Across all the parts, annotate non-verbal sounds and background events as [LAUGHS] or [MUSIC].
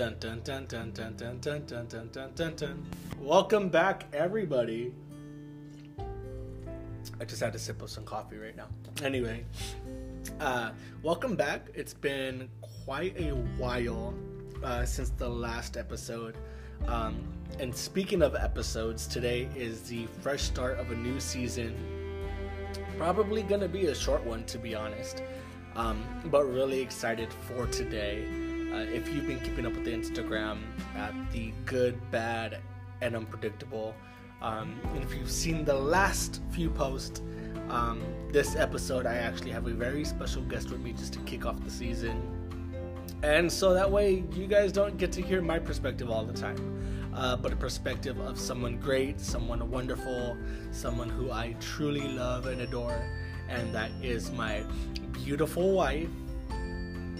Dun dun dun dun dun dun dun dun dun dun dun dun. Welcome back, everybody. I just had to sip of some coffee right now. Anyway, uh, welcome back. It's been quite a while uh, since the last episode. Um, and speaking of episodes, today is the fresh start of a new season. Probably gonna be a short one, to be honest. Um, but really excited for today. Uh, if you've been keeping up with the Instagram at the good, bad, and unpredictable, um, and if you've seen the last few posts, um, this episode I actually have a very special guest with me just to kick off the season. And so that way you guys don't get to hear my perspective all the time, uh, but a perspective of someone great, someone wonderful, someone who I truly love and adore, and that is my beautiful wife.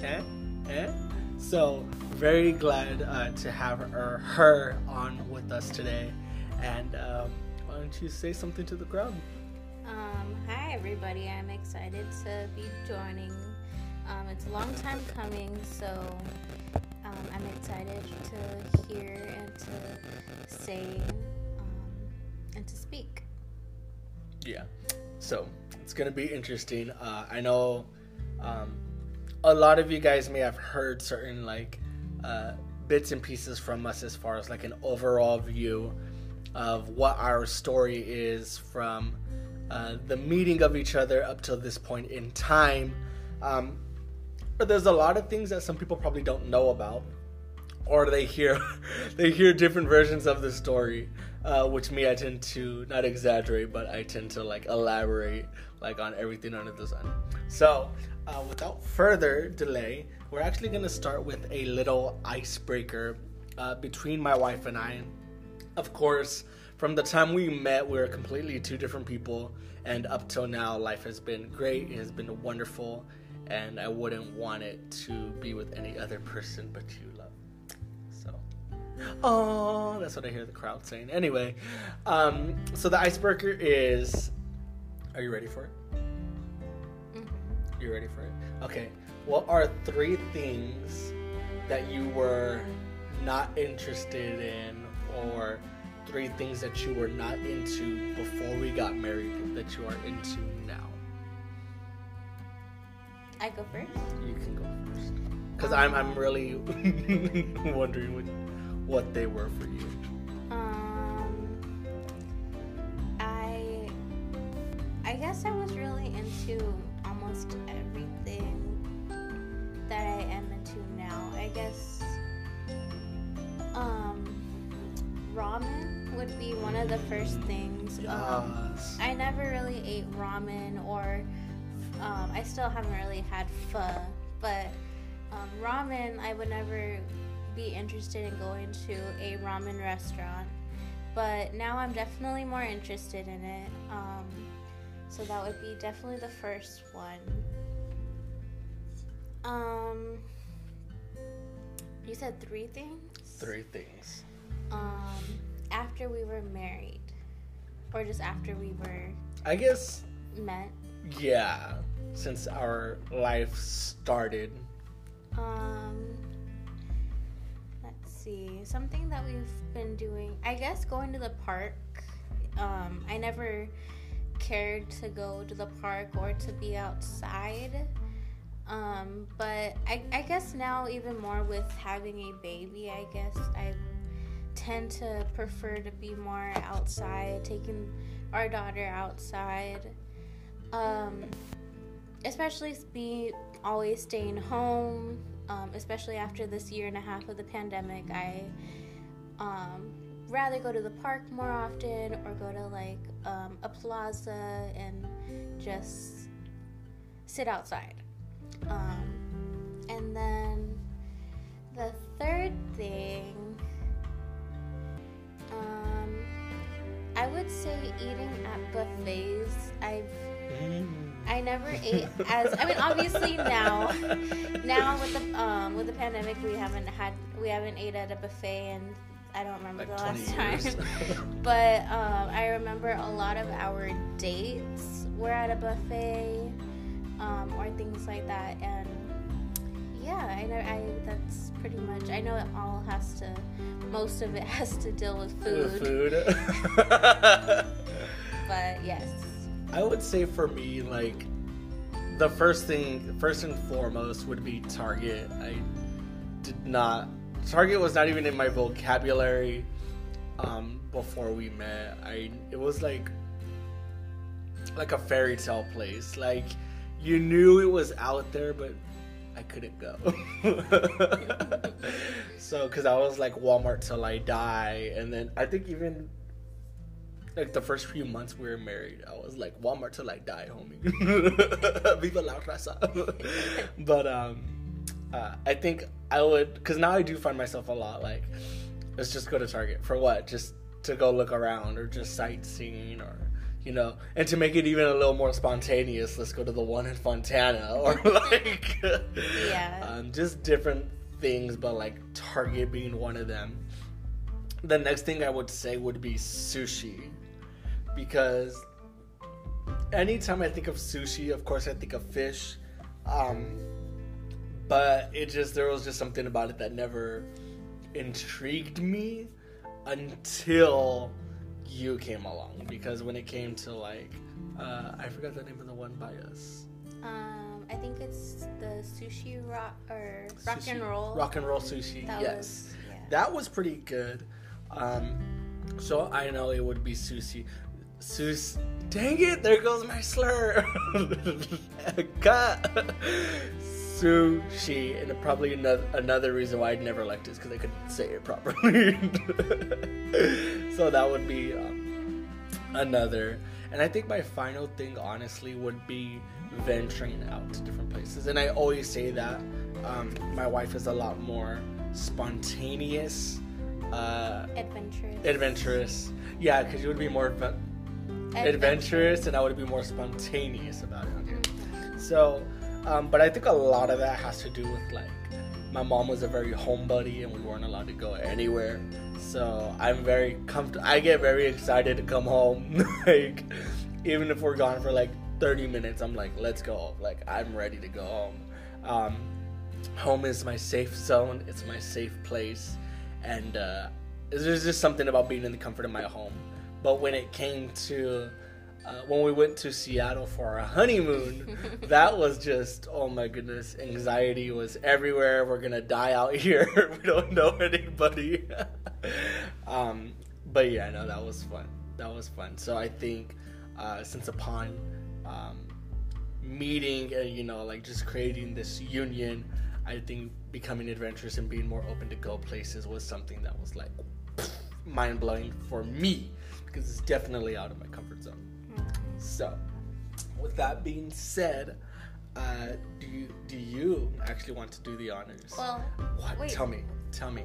Eh? Eh? So, very glad uh, to have her, her on with us today. And um, why don't you say something to the crowd? Um, hi everybody, I'm excited to be joining. Um, it's a long time coming, so um, I'm excited to hear and to say um, and to speak. Yeah. So it's gonna be interesting. Uh, I know um, a lot of you guys may have heard certain like uh, bits and pieces from us as far as like an overall view of what our story is from uh, the meeting of each other up till this point in time. Um, but there's a lot of things that some people probably don't know about, or they hear [LAUGHS] they hear different versions of the story. Uh, which me, I tend to not exaggerate, but I tend to like elaborate like on everything under the sun. So, uh, without further delay, we're actually going to start with a little icebreaker uh, between my wife and I. Of course, from the time we met, we were completely two different people, and up till now, life has been great. It has been wonderful, and I wouldn't want it to be with any other person but you, love. So, oh, that's what I hear the crowd saying. Anyway, um, so the icebreaker is. Are you ready for it? You ready for it? Okay. What are three things that you were not interested in, or three things that you were not into before we got married that you are into now? I go first. You can go first. Because I'm, I'm really [LAUGHS] wondering what, what they were for you. Um, I I guess I was really into almost everything that I am into now. I guess um ramen would be one of the first things. Um, I never really ate ramen or um, I still haven't really had pho, but um, ramen I would never be interested in going to a ramen restaurant. But now I'm definitely more interested in it. So that would be definitely the first one. Um, you said three things. Three things. Um, after we were married, or just after we were I guess, met. yeah, since our life started. Um, let's see. Something that we've been doing. I guess going to the park. Um, I never cared to go to the park or to be outside. Um, but I, I guess now even more with having a baby, I guess I tend to prefer to be more outside, taking our daughter outside. Um, especially be always staying home, um, especially after this year and a half of the pandemic. I um, rather go to the park more often or go to like um, a plaza and just sit outside. Um, and then the third thing, um, I would say eating at buffets. I've I never ate as I mean obviously [LAUGHS] now now with the um with the pandemic we haven't had we haven't ate at a buffet and I don't remember Like the last time. [LAUGHS] but um, I remember a lot of our dates were at a buffet um, or things like that and yeah, I know. I that's pretty much. I know it all has to. Most of it [LAUGHS] has to deal with food. Food. [LAUGHS] But yes. I would say for me, like the first thing, first and foremost, would be Target. I did not. Target was not even in my vocabulary um, before we met. I it was like like a fairy tale place. Like you knew it was out there, but I couldn't go. [LAUGHS] so, because I was like Walmart till I die, and then I think even like the first few months we were married, I was like Walmart till I die, homie. [LAUGHS] Viva la raza. [LAUGHS] but um, uh, I think I would, because now I do find myself a lot like, let's just go to Target for what? Just to go look around or just sightseeing or you know, and to make it even a little more spontaneous, let's go to the one in Fontana [LAUGHS] or like, Yeah. um, just different things, but like Target being one of them. The next thing I would say would be sushi, because anytime I think of sushi, of course I think of fish, um, but it just there was just something about it that never intrigued me until you came along because when it came to like uh, I forgot the name of the one by us. Um, I think it's the sushi rock or rock Sushi- and roll. Rock and roll sushi. That yes. was- yeah. That was pretty good. Um, so I know it would be sushi. Sus. Dang it! There goes my slur. [LAUGHS] Cut. Sushi, and probably another another reason why I'd never liked it is because I couldn't say it [LAUGHS] properly. so that would be um, another. And I think my final thing, honestly, would be venturing out to different places. And I always say that um, my wife is a lot more spontaneous, uh, Adventurous. adventurous. Yeah, because you would be more adve- adventurous, and I would be more spontaneous about it. Okay. So, um, but I think a lot of that has to do with like my mom was a very homebody, and we weren't allowed to go anywhere. So I'm very comfortable. I get very excited to come home. [LAUGHS] like even if we're gone for like 30 minutes, I'm like, let's go. Like I'm ready to go home. Um, home is my safe zone. It's my safe place, and uh, there's just something about being in the comfort of my home. But when it came to uh, when we went to Seattle for our honeymoon, [LAUGHS] that was just oh my goodness, anxiety was everywhere. We're gonna die out here. [LAUGHS] we don't know anybody. [LAUGHS] um, but yeah, no, that was fun. That was fun. So I think uh, since upon um, meeting and you know like just creating this union, I think becoming adventurous and being more open to go places was something that was like [SNIFFS] mind blowing for me because it's definitely out of my comfort zone. So, with that being said, uh, do you do you actually want to do the honors? Well, what? wait. Tell me. Tell me.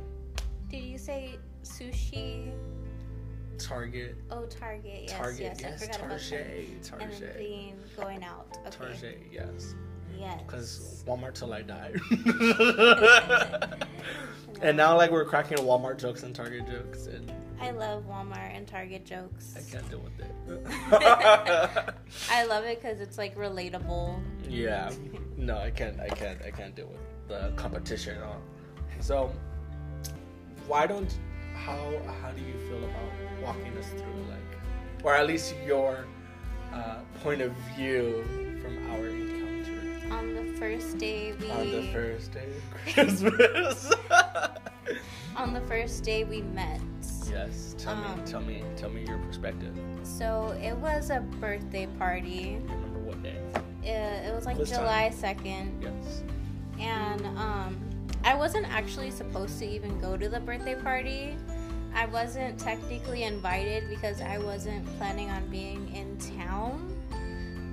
did you say sushi? Target. Oh, Target. Yes, Target. yes. Yes. I forgot about. Target. And Target. then being going out. Okay. Target. Yes. Yes. Because Walmart till I die. [LAUGHS] and now, like, we're cracking Walmart jokes and Target jokes, and I love Walmart and Target jokes. I can't deal with it. [LAUGHS] I love it because it's like relatable. yeah. [LAUGHS] No, I can't. I can't. I can't deal with the competition. Huh? So, why don't? How How do you feel about walking us through, like, or at least your uh, point of view from our encounter On the first day, we on the first day of [LAUGHS] Christmas? on the first day we met. Yes. Tell me. Um, Tell me. Tell me your perspective. So it was a birthday party. You remember what day? It, it was like This. July second, Yes. and um, I wasn't actually supposed to even go to the birthday party. I wasn't technically invited because I wasn't planning on being in town.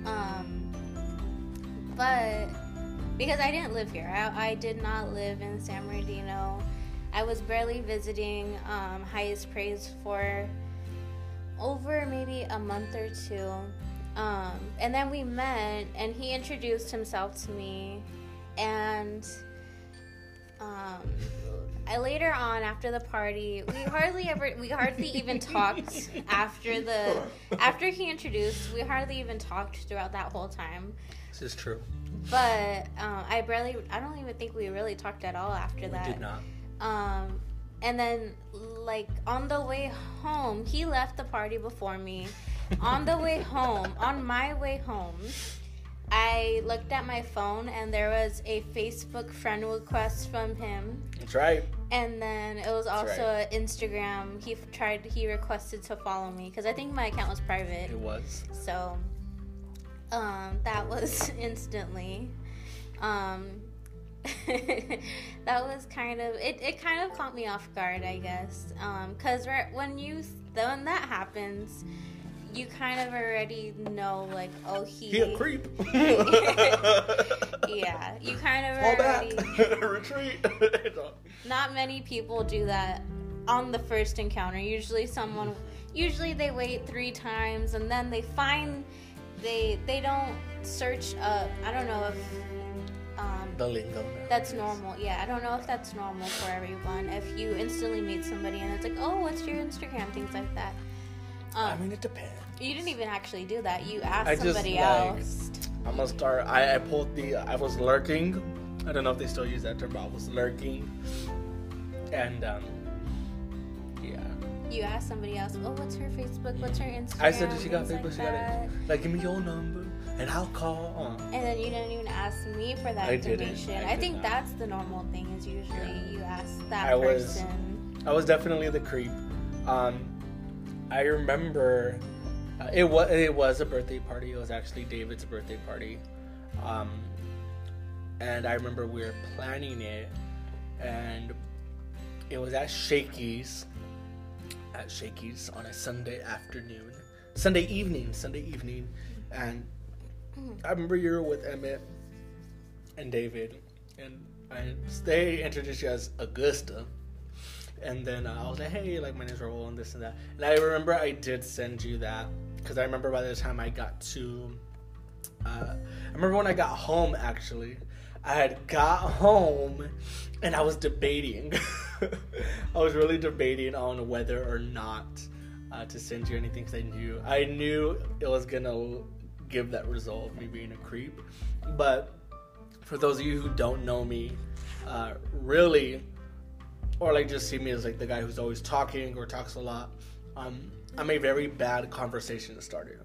Um, but because I didn't live here, I, I did not live in San Bernardino. I was barely visiting um, Highest Praise for over maybe a month or two. Um, and then we met, and he introduced himself to me. And um, I later on, after the party, we hardly ever, we hardly even talked [LAUGHS] after the, after he introduced, we hardly even talked throughout that whole time. This is true. But um, I barely, I don't even think we really talked at all after that. We did not. Um, and then, like, on the way home, he left the party before me. on the way [LAUGHS] home, on my way home, I looked at my phone and there was a Facebook friend request from him. That's right. And then it was also right. an Instagram. He tried, he requested to follow me because I think my account was private. It was. So, um, that was [LAUGHS] instantly. Um, [LAUGHS] that was kind of it. It kind of caught me off guard, I guess, um, because right when you when that happens, you kind of already know, like, oh, he. He a creep. [LAUGHS] [LAUGHS] Yeah, you kind of Fall already. back. Retreat. Not many people do that on the first encounter. Usually, someone. Usually, they wait three times and then they find. They they don't search up. I don't know if. Um, the lingo. That's normal. Yeah, I don't know if that's normal for everyone. If you instantly meet somebody and it's like, oh, what's your Instagram? Things like that. Um, I mean, it depends. you didn't even actually do that. You asked I just, somebody like, else. I'm gonna start. I, I pulled the. I was lurking. I don't know if they still use that term, but I was lurking. And um, yeah, You asked somebody else. Oh, what's her Facebook? What's her Instagram? I said that she got Facebook. like she got it. Like, give me your number, and I'll call. And then you didn't even ask me for that I didn't. I I, did think not. that's the normal thing. Is usually Yeah. you ask that I was- I was definitely the creep. Um, I remember uh, it was it was a birthday party. It was actually David's birthday party, um, and I remember we were planning it, and it was at Shakey's. At Shakey's on a Sunday afternoon, Sunday evening, Sunday evening, and I remember you were with Emmett and David, and I, they introduced you as Augusta. And then uh, I was like, hey, like my name's Raul and this and that. And I remember I did send you that because I remember by the time I got to, uh, I remember when I got home actually, I had got home and I was debating. [LAUGHS] I was really debating on whether or not uh, to send you anything because I knew I knew it was gonna give that result of me being a creep. But for those of you who don't know me, uh, really or like just see me as like the guy who's always talking or talks a lot. Um, I'm a very bad conversation starter.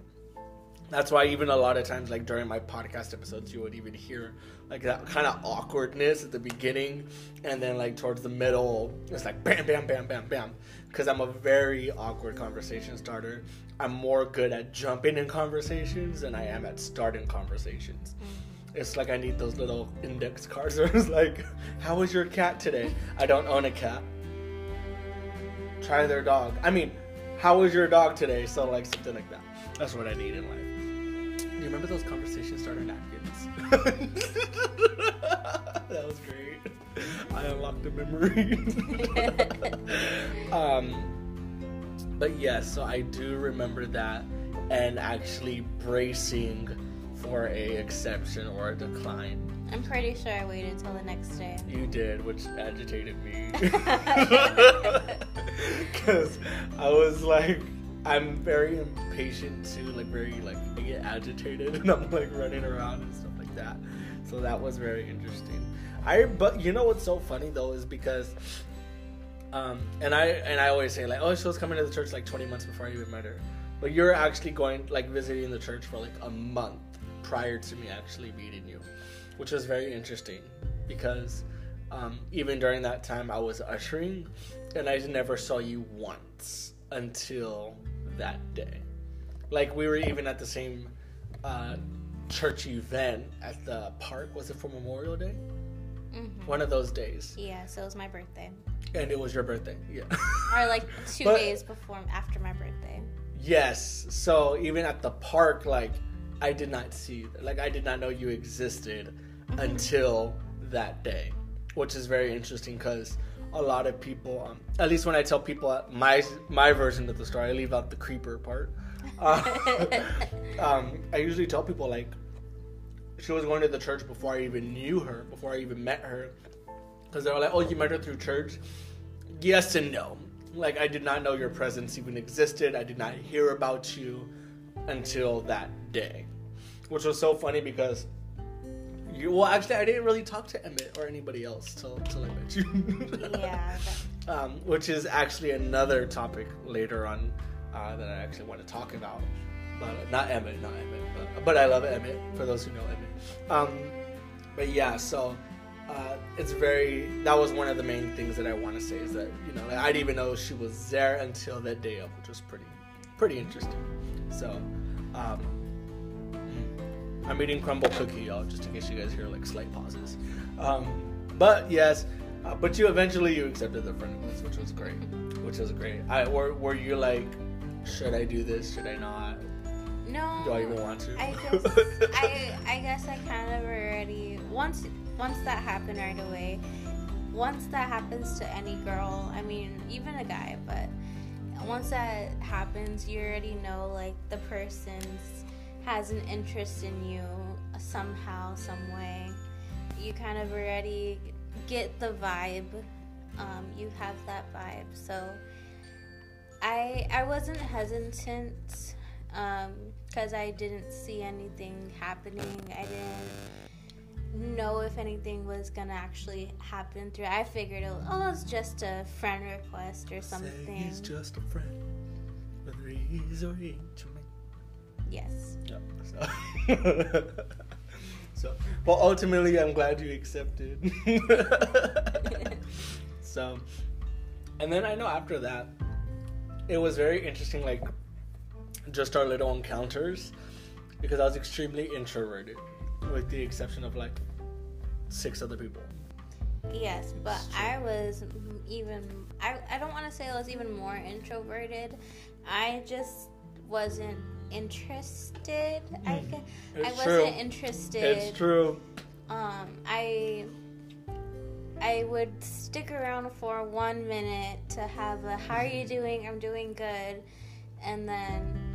That's why even a lot of times, like during my podcast episodes, you would even hear like that kind of awkwardness at the beginning, and then like towards the middle, it's like bam, bam, bam, bam, bam. Because I'm a very awkward conversation starter. I'm more good at jumping in conversations than I am at starting conversations. It's like I need those little index cards where [LAUGHS] it's like, how was your cat today? I don't own a cat. Try their dog. I mean, how was your dog today? So like something like that. That's what I need in life. Do you remember those conversation starter napkins? [LAUGHS] that was great. I unlocked a memory. [LAUGHS] um, but yes, so I do remember that and actually bracing for a exception or a decline. I'm pretty sure I waited till the next day. You did, which agitated me. [LAUGHS] [LAUGHS] Because I was like, I'm very impatient too, like very like I get agitated [LAUGHS] and I'm like running around and stuff like that. So that was very interesting. I but you know what's so funny though is because um and I and I always say like oh she was coming to the church like 20 months before I even met her. But you're actually going like visiting the church for like a month prior to me actually meeting you, which was very interesting because um, even during that time I was ushering and I never saw you once until that day. Like we were even at the same uh, church event at the park. Was it for Memorial Day? Mhm. One of those days, Yeah, so it was my birthday, and it was your birthday. Yeah. or like [LAUGHS] two But- days before after my birthday. Yes. So even at the park, like I did not see, like I did not know you existed until that day, which is very interesting because a lot of people, um, at least when I tell people my my version of the story, I leave out the creeper part. [LAUGHS] Uh, [LAUGHS] um, I usually tell people like she was going to the church before I even knew her, before I even met her, because they were like, "Oh, you met her through church." Yes and no. Like I did not know your presence even existed. I did not hear about you until that day, which was so funny because You, well, actually, I didn't really talk to Emmett or anybody else till till I met you. yeah. But... [LAUGHS] Um, which is actually another topic later on uh, that I actually want to talk about. But uh, not Emmett, not Emmett, but, but I love Emmett. For those who know Emmett. Um, but yeah, so uh, it's very. That was one of the main things that I want to say is that you know I didn't even know she was there until that day of, which was pretty pretty interesting. So. Um, I'm eating crumble cookie, y'all, just in case you guys hear like slight pauses. Um, but yes, uh, but you eventually you accepted the friend which was great, which was great. I were were you like, should I do this? Should I not? No. Do I even want to? I [LAUGHS] guess I I guess I kind of already once once that happened right away. Once that happens to any girl, I mean even a guy, but once that happens, you already know like the person's has an interest in you somehow, some way. You kind of already get the vibe. Um, you have that vibe. So I I wasn't hesitant because I didn't see anything happening. I didn't know if anything was gonna actually happen through. I figured, it was, oh, it's just a friend request or something. Say he's just a friend, whether he's or he to me. Yes. Yeah. So, [LAUGHS] so well, ultimately, I'm glad you accepted. [LAUGHS] so, and then I know after that, it was very interesting, like just our little encounters, because I was extremely introverted, with the exception of like six other people. Yes, but I was even I, I don't want to say I was even more introverted. I just wasn't interested. I, Hmm. I wasn't true. interested. It's true. Um, I I would stick around for one minute to have a "How are you doing? I'm doing good," and then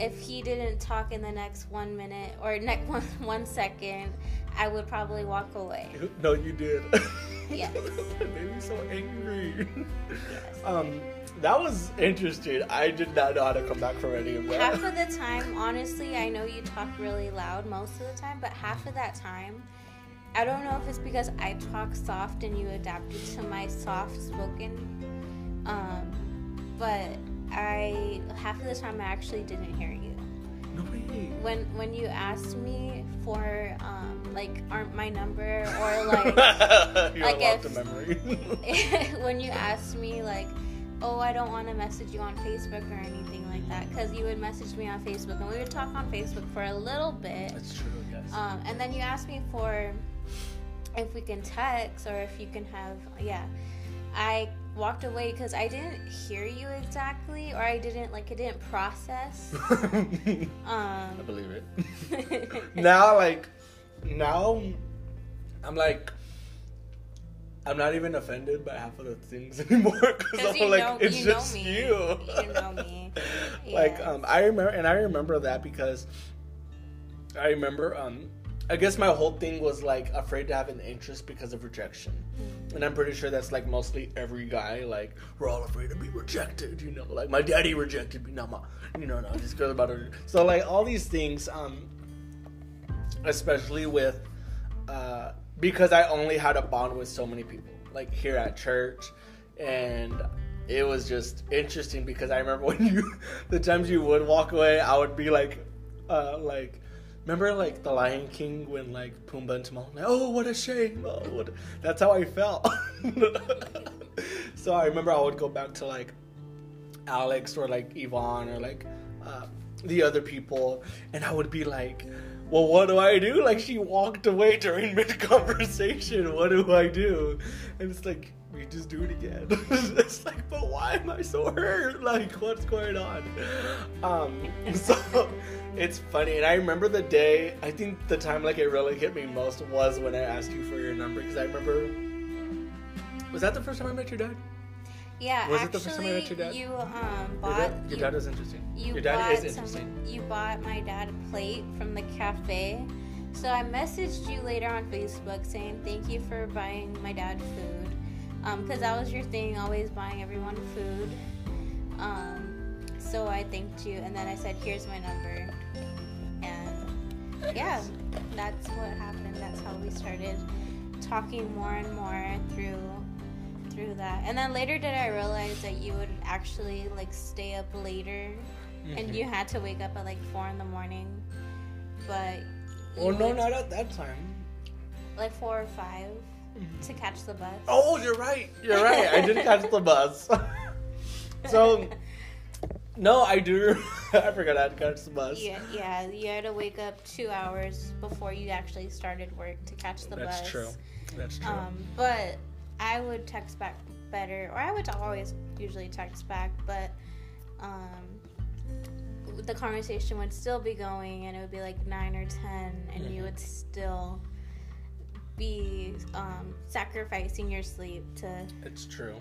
if he didn't talk in the next one minute or next [LAUGHS] one one second, I would probably walk away. No, you did. [LAUGHS] Yes. it made me so angry. Yes. Um, that was interesting. I did not know how to come back from any of that. half of the time, honestly, I know you talk really loud most of the time, but half of that time, I don't know if it's because I talk soft and you adapted to my soft spoken. Um, but I half of the time I actually didn't hear you. no way. When when you asked me for um, like aren't my number or [LAUGHS] like like if- memory. [LAUGHS] when you [LAUGHS] asked me like oh i don't want to message you on facebook or anything like that because you would message me on facebook and we would talk on facebook for a little bit That's true. Yes. um, and then you asked me for if we can text or if you can have yeah i walked away because i didn't hear you exactly or i didn't like it didn't process [LAUGHS] I um believe it. [LAUGHS] now, like, now, I'm like, I'm not even offended by half of the things [LAUGHS] anymore because I'm like, know it's you know just me you. you know me like, um, I remember, and I remember that because I remember, um, I guess my whole thing was like afraid to have an interest because of rejection. Mm. And I'm pretty sure that's like mostly every guy. Like we're all afraid to be rejected, you know. Like my daddy rejected me, not my, you know, no, this girl about to. So like all these things, um, especially with, uh, because I only had a bond with so many people, like here at church, and it was just interesting because I remember [LAUGHS] when you, the times you would walk away, I would be like, uh, like. Remember, like the Lion King when like Pumbaa and Timon, like, oh, what a shame! Oh, what a-" That's how I felt. [LAUGHS] so I remember I would go back to like Alex or like Yvonne or like uh, the other people, and I would be like, "Well, what do I do?" Like she walked away during [LAUGHS] mid conversation. What do I do? And it's like we just do it again. [LAUGHS] it's like, but why am I so hurt? Like, what's going on? Um, [LAUGHS] so it's funny, and I remember the day. I think the time like it really hit me most was when I asked you for your number because I remember. Was that the first time I met your dad? Yeah, Was it the first time I met your dad? you um Your dad, your you, dad is interesting. you your dad bought is some- interesting. you bought my dad a plate from the cafe. So I messaged you later on Facebook saying thank you for buying my dad food, because that was your thing, always buying everyone food. Um, so I thanked you, and then I said here's my number, and yeah, that's what happened. That's how we started talking more and more through through that. And then later did I realize that you would actually like stay up later Mhm. and you had to wake up at like four in the morning. But Well, no, would- not at that time. like four or 5 to catch the bus. Oh, you're right. You're right. I did catch the bus. [LAUGHS] so, no, I do. [LAUGHS] I forgot I had to catch the bus. Yeah, yeah, you had to wake up two hours before you actually started work to catch the That's bus. That's true. That's true. Um, but I would text back better, or I would always usually text back, but um, the conversation would still be going, and it would be like nine or ten, and you Mhm. would still be um, sacrificing your sleep to. It's true.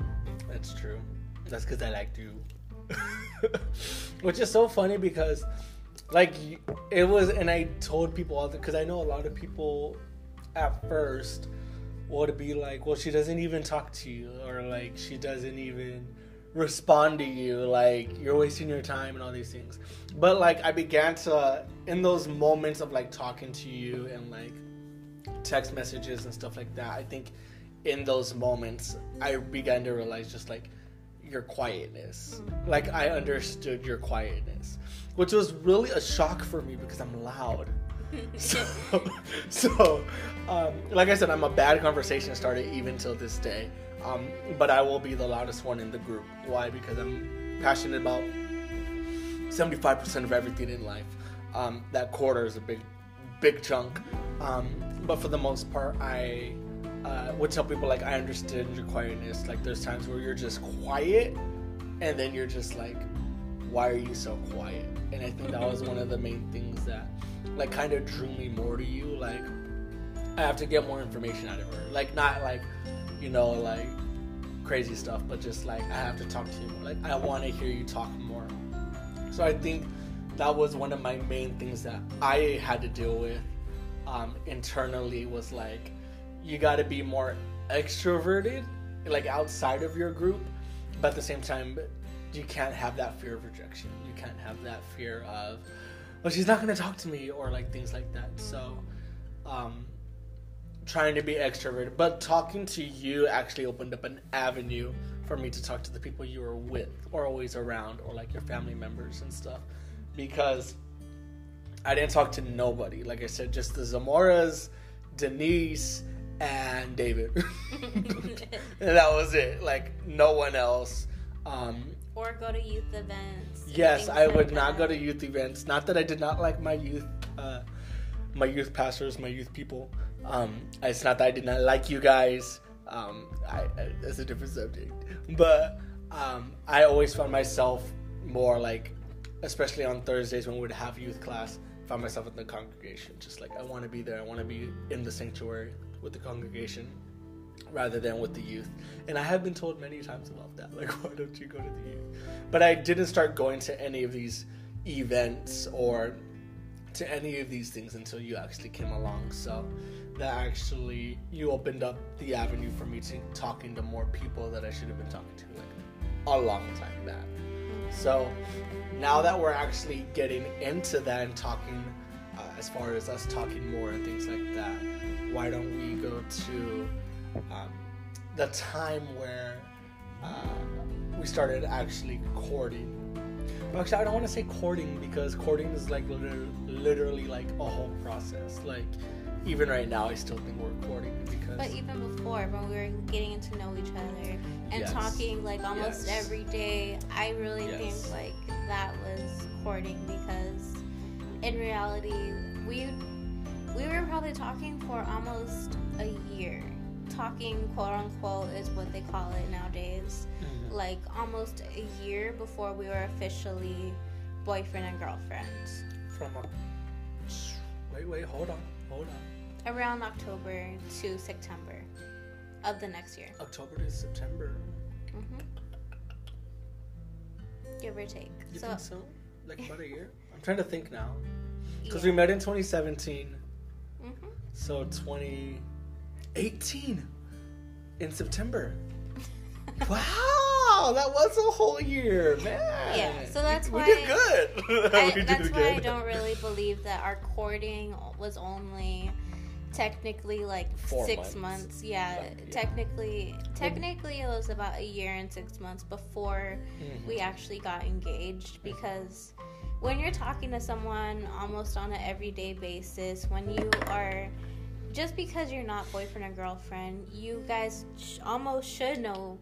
It's true. That's because I like you. [LAUGHS] Which is so funny because, like, it was, and I told people all because I know a lot of people at first would be like, well, she doesn't even talk to you, or like, she doesn't even respond to you, like, you're wasting your time and all these things. But, like, I began to, in those moments of like talking to you and like text messages and stuff like that, I think in those moments, I began to realize just like your quietness. Like I understood your quietness, which was really a shock for me because I'm loud. [LAUGHS] So, [LAUGHS] so um, like I said, I'm a bad conversation starter even till this day. Um, but I will be the loudest one in the group. Why? Because I'm passionate about 75% of everything in life. Um, that quarter is a big, big chunk. Um, but for the most part, I uh, would tell people like I understood your quietness. Like there's times where you're just quiet, and then you're just like, why are you so quiet? And I think that was one of the main things that like kind of drew me more to you. Like I have to get more information out of her. Like not like you know like crazy stuff, but just like I have to talk to you more. Like I want to hear you talk more. So I think that was one of my main things that I had to deal with um, internally was like you got to be more extroverted, like outside of your group, but at the same time, you can't have that fear of rejection. You can't have that fear of, well, she's not going to talk to me, or like things like that. So, um, trying to be extroverted, but talking to you actually opened up an avenue for me to talk to the people you were with, or always around, or like your family members and stuff, because I didn't talk to nobody. Like I said, just the Zamoras, Denise, and David. [LAUGHS] and that was it. Like no one else. Um, or go to youth events. yes, I like would not go to youth events. Not that I did not like my youth, uh, my youth pastors, my youth people. Um, it's not that I did not like you guys. Um, I, I, that's a different subject. But um, I always found myself more like, especially on Thursdays when we would have youth class, found myself in the congregation. Just like I want to be there. I want to be in the sanctuary with the congregation rather than with the youth. And I have been told many times about that. [LAUGHS] Like, why don't you go to the youth? But I didn't start going to any of these events or to any of these things until you actually came along. So that actually you opened up the avenue for me to talking to more people that I should have been talking to like a long time back. So now that we're actually getting into that and talking uh, as far as us talking more and things like that, why don't we go to um, the time where uh, we started actually courting? Actually, I don't want to say courting because courting is like literally, literally like a whole process. Like even right now, I still think we're courting because But even before, when we were getting to know each other and Yes. talking like almost Yes. every day, I really Yes. think like that was courting because in reality, we we were probably talking for almost a year. Talking quote unquote is what they call it nowadays. Mhm. Like almost a year before we were officially boyfriend and girlfriend. from a wait, wait, hold on, hold on. Around October to September of the next year. October to September. hmm Give or take. You so, think so? Like about a year? I'm trying to think now. Because yeah. we met in 2017, Mhm. so 2018 in September. [LAUGHS] wow! that was a whole year, man. Yeah, so that's we, why- we did good. [LAUGHS] I, We did that's why I don't really believe that our courting was only technically like Four six months. months. Yeah, Yeah, yeah. technically, technically it was about a year and six months before Mhm. we actually got engaged because when you're talking to someone almost on an everyday basis, when you are just because you're not boyfriend or girlfriend, you guys sh- almost should know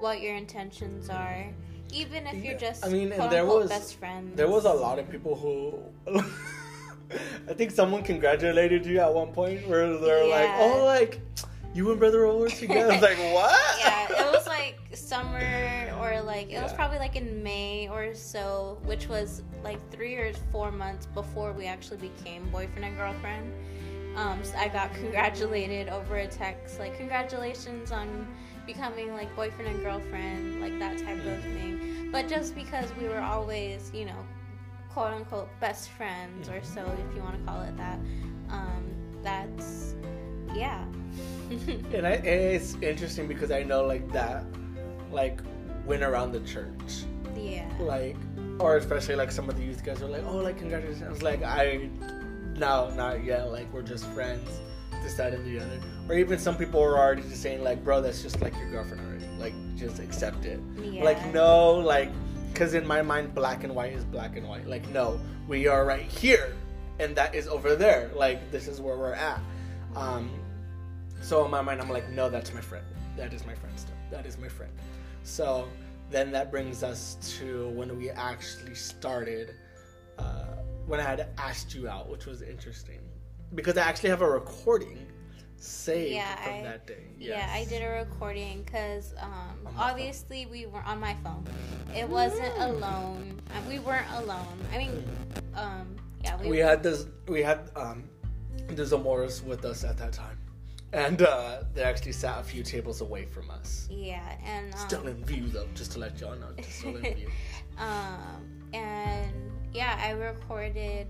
what your intentions are, even if you're just I mean, and there was- best friends. There was a lot of people who. [LAUGHS] [LAUGHS] [LAUGHS] I think someone congratulated you at one point where they're like, "Oh, like you and Brother Raul were [LAUGHS] together." I was like, "What?" yeah, it was like summer or like it was probably like in May or so, which was like three or four months before we actually became boyfriend and girlfriend. Um, so I got [LAUGHS] congratulated over a text, like congratulations on becoming like boyfriend and girlfriend, like that type of thing. But just because we were always, you know, quote unquote best friends or so, if you want to call it that, um, that's yeah. [LAUGHS] And, I, and it's interesting because I know like that, like went around the church, yeah. like, or especially like some of the youth guys are like, "Oh, like congratulations." I was like, "I, no, not yet. Like we're just friends." This, that, and the other. Or even some people are already just saying like, "Bro, that's just like your girlfriend already. Like just accept it." Yeah. Like no, like because in my mind, black and white is black and white. Like no, we are right here, and that is over there. Like this is where we're at. Um, so in my mind, I'm like, no, that's my friend. That is my friend stuff. That is my friend. So then that brings us to when we actually started. Uh, when I had asked you out, which was interesting, because I actually have a recording saved Yeah, from I- that day. Yeah, I did a recording because um, my phone. obviously we were on my phone. It wasn't Mm. alone. Uh, We weren't alone. I mean, um, yeah, we, we had this we had um the Zamoras with us at that time and uh they actually sat a few tables away from us yeah, and um, still in view though just to let y'all know just still in view [LAUGHS] um, and yeah, I recorded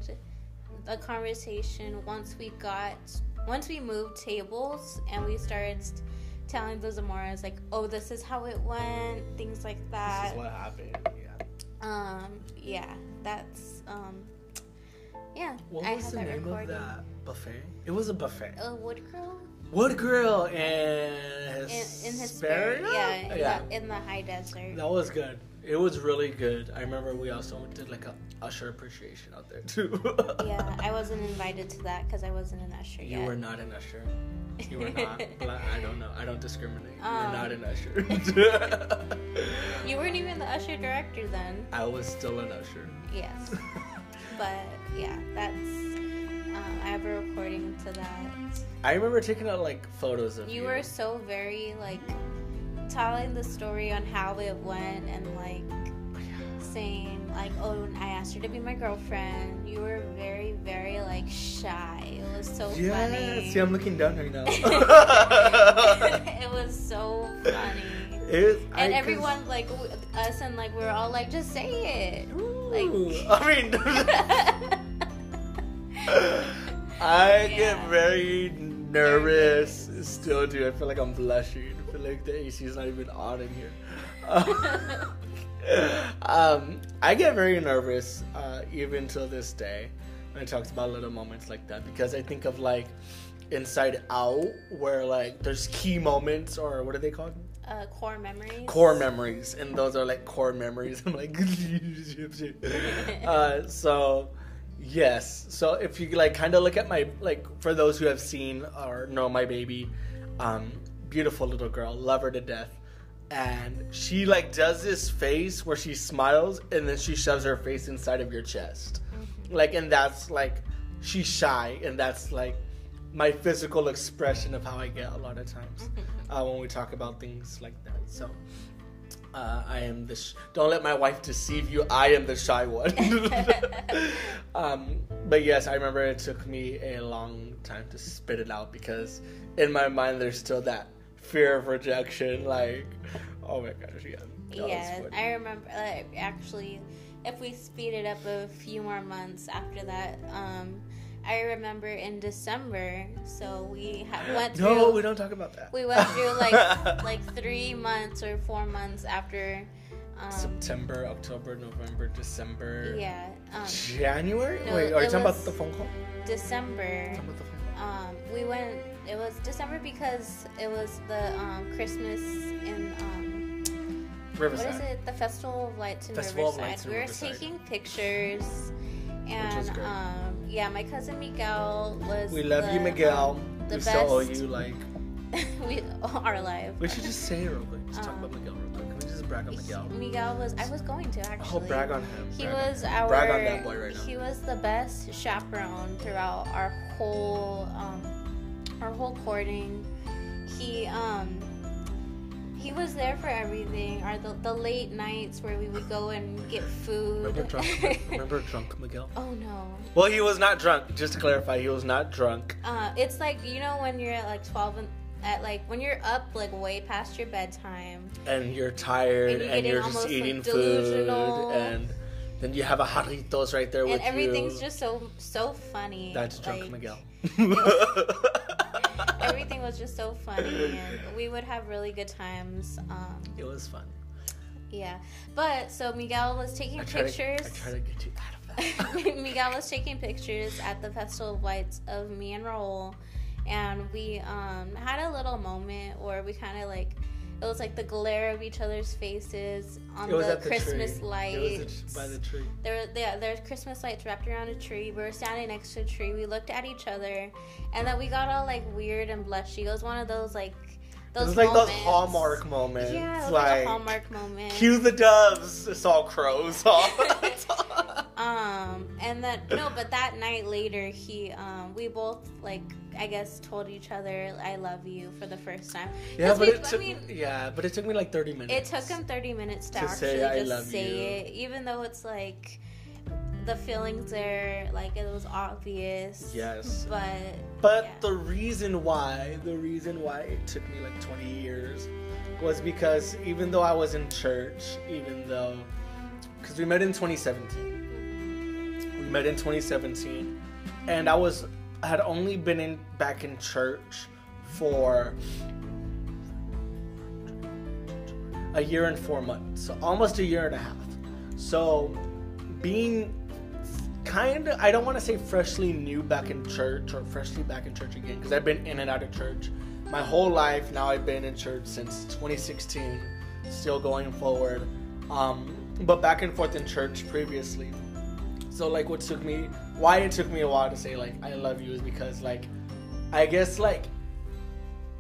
the conversation once we got once we moved tables and we started st- telling the Zamoras like, oh, this is how it went, things like that. this that. is what happened yeah Um, yeah, that's um, yeah. what I was the name recording. of that buffet it was a buffet A wood grill wood grill and in, his in Hesperia, yeah, in, yeah The, in the high desert. that was good it was really good i remember we also did like a usher appreciation out there too [LAUGHS] yeah, I [LAUGHS] wasn't invited to that because I wasn't an usher yet. You were not an usher. You were not. [LAUGHS] I don't know. I don't discriminate. You Um, were not an usher. You weren't even the usher director then. I was still an usher. Yes, but yeah, that's. Um, I have a recording to that. I remember taking out like photos of you. You were so very like telling the story on how it went and like saying like, "Oh, I asked her to be my girlfriend." You were very, very like shy. It was so Yeah. funny. See, I'm looking down right now. [LAUGHS] it was so funny. It- I- And 'cause- everyone like w- us and like we are all like, just say it. Like- I mean, [LAUGHS] I [LAUGHS] Yeah. get very nervous. Still do. I feel like I'm blushing. Feel like the AC is not even on in here. [LAUGHS] [LAUGHS] um, I get very nervous, uh, even till this day, when I talk about little moments like that, because I think of like Inside Out, where like there's key moments, or what are they called? uh, core memories. core memories and those are like core memories [LAUGHS] i'm like uh, so yes so if you like kind of look at my like for those who have seen or know my baby um beautiful little girl love her to death and she like does this face where she smiles and then she shoves her face inside of your chest like and that's like she's shy and that's like my physical expression of how I get a lot of times [LAUGHS] uh, when we talk about things like that. So uh, I am the. Sh- Don't let my wife deceive you. I am the shy one. [LAUGHS] [LAUGHS] um, but yes, I remember it took me a long time to spit it out because in my mind there's still that fear of rejection. Like, oh my gosh, yeah. that was Yeah. I remember. Like, actually, if we speed it up a few more months after that, um, I remember in December, so we ha- [GASPS] went through. No, we don't talk about that. We went through like [LAUGHS] like three months or four months after. Um, September, October, November, December. yeah, um, January? No, Wait, are you talking about the phone call? December. Talking about the phone call? Um, we went. It was December because it was the um, Christmas in um, Riverside. what is it? The Festival of Lights in Festival of Riverside. Lights in we were Riverside. taking pictures, and was great. um, yeah, my cousin Miguel was. We love you, Miguel. um, the we still owe you like. [LAUGHS] we are alive. We should just say it real quick. Just talk Um, about Miguel real quick. Can we just brag on Miguel? Miguel was. I was going to actually. Oh, brag on him. He brag was him. our. Brag on that boy right now. He was the best chaperone throughout our whole, our whole courting. He um. He was there for everything. Or the, the late nights where we would go and get food. Remember drunk? [LAUGHS] remember drunk Miguel? oh no. Well, he was not drunk. Just to clarify, he was not drunk. Uh, it's like you know when you're at like twelve and at like when you're up like way past your bedtime. and you're tired And and, you're you're just almost, like, eating food and then you have a jarritos right there with and everything's you. just so so funny. That's drunk like, Miguel. [LAUGHS] [LAUGHS] Everything was just so funny, and we would have really good times. Um, it was fun. yeah, but so Miguel was taking I try, to, pictures. I try to get you out of that. [LAUGHS] Miguel was taking pictures at the Festival of Lights of me and Raul, and we um, had a little moment where we kind of like it was like the glare of each other's faces on the Christmas lights. It was the- by the tree. There, were- yeah, there's Christmas lights wrapped around a tree. We were standing next to a tree. We looked at each other, and then we got all like weird and blushy. It was one of those like those was like those Hallmark moments. Yeah, like, like, a Hallmark moment. Cue the doves. It's all crows. [LAUGHS] [LAUGHS] Um, and then no, but that night later, he um, we both like I guess told each other I love you for the first time. yeah, but we- it I took mean, yeah, but it took me like thirty minutes. It took him 30 minutes to, To actually say, "I just love say you." it, even though it's like the feelings there, like it was obvious. Yes. [LAUGHS] But But yeah. the reason why, the reason why it took me like 20 years was because even though I was in church, even though, because we met in 2017, we met in 2017, and I was, I had only been in back in church for a year and four months, so almost a year and a half. So being kind of i don't want to say freshly new back in church or freshly back in church again because i've been in and out of church my whole life. Now i've been in church since 2016 still going forward. Um, but back and forth in church previously. So like what took me why it took me a while to say like i love you is because like i guess like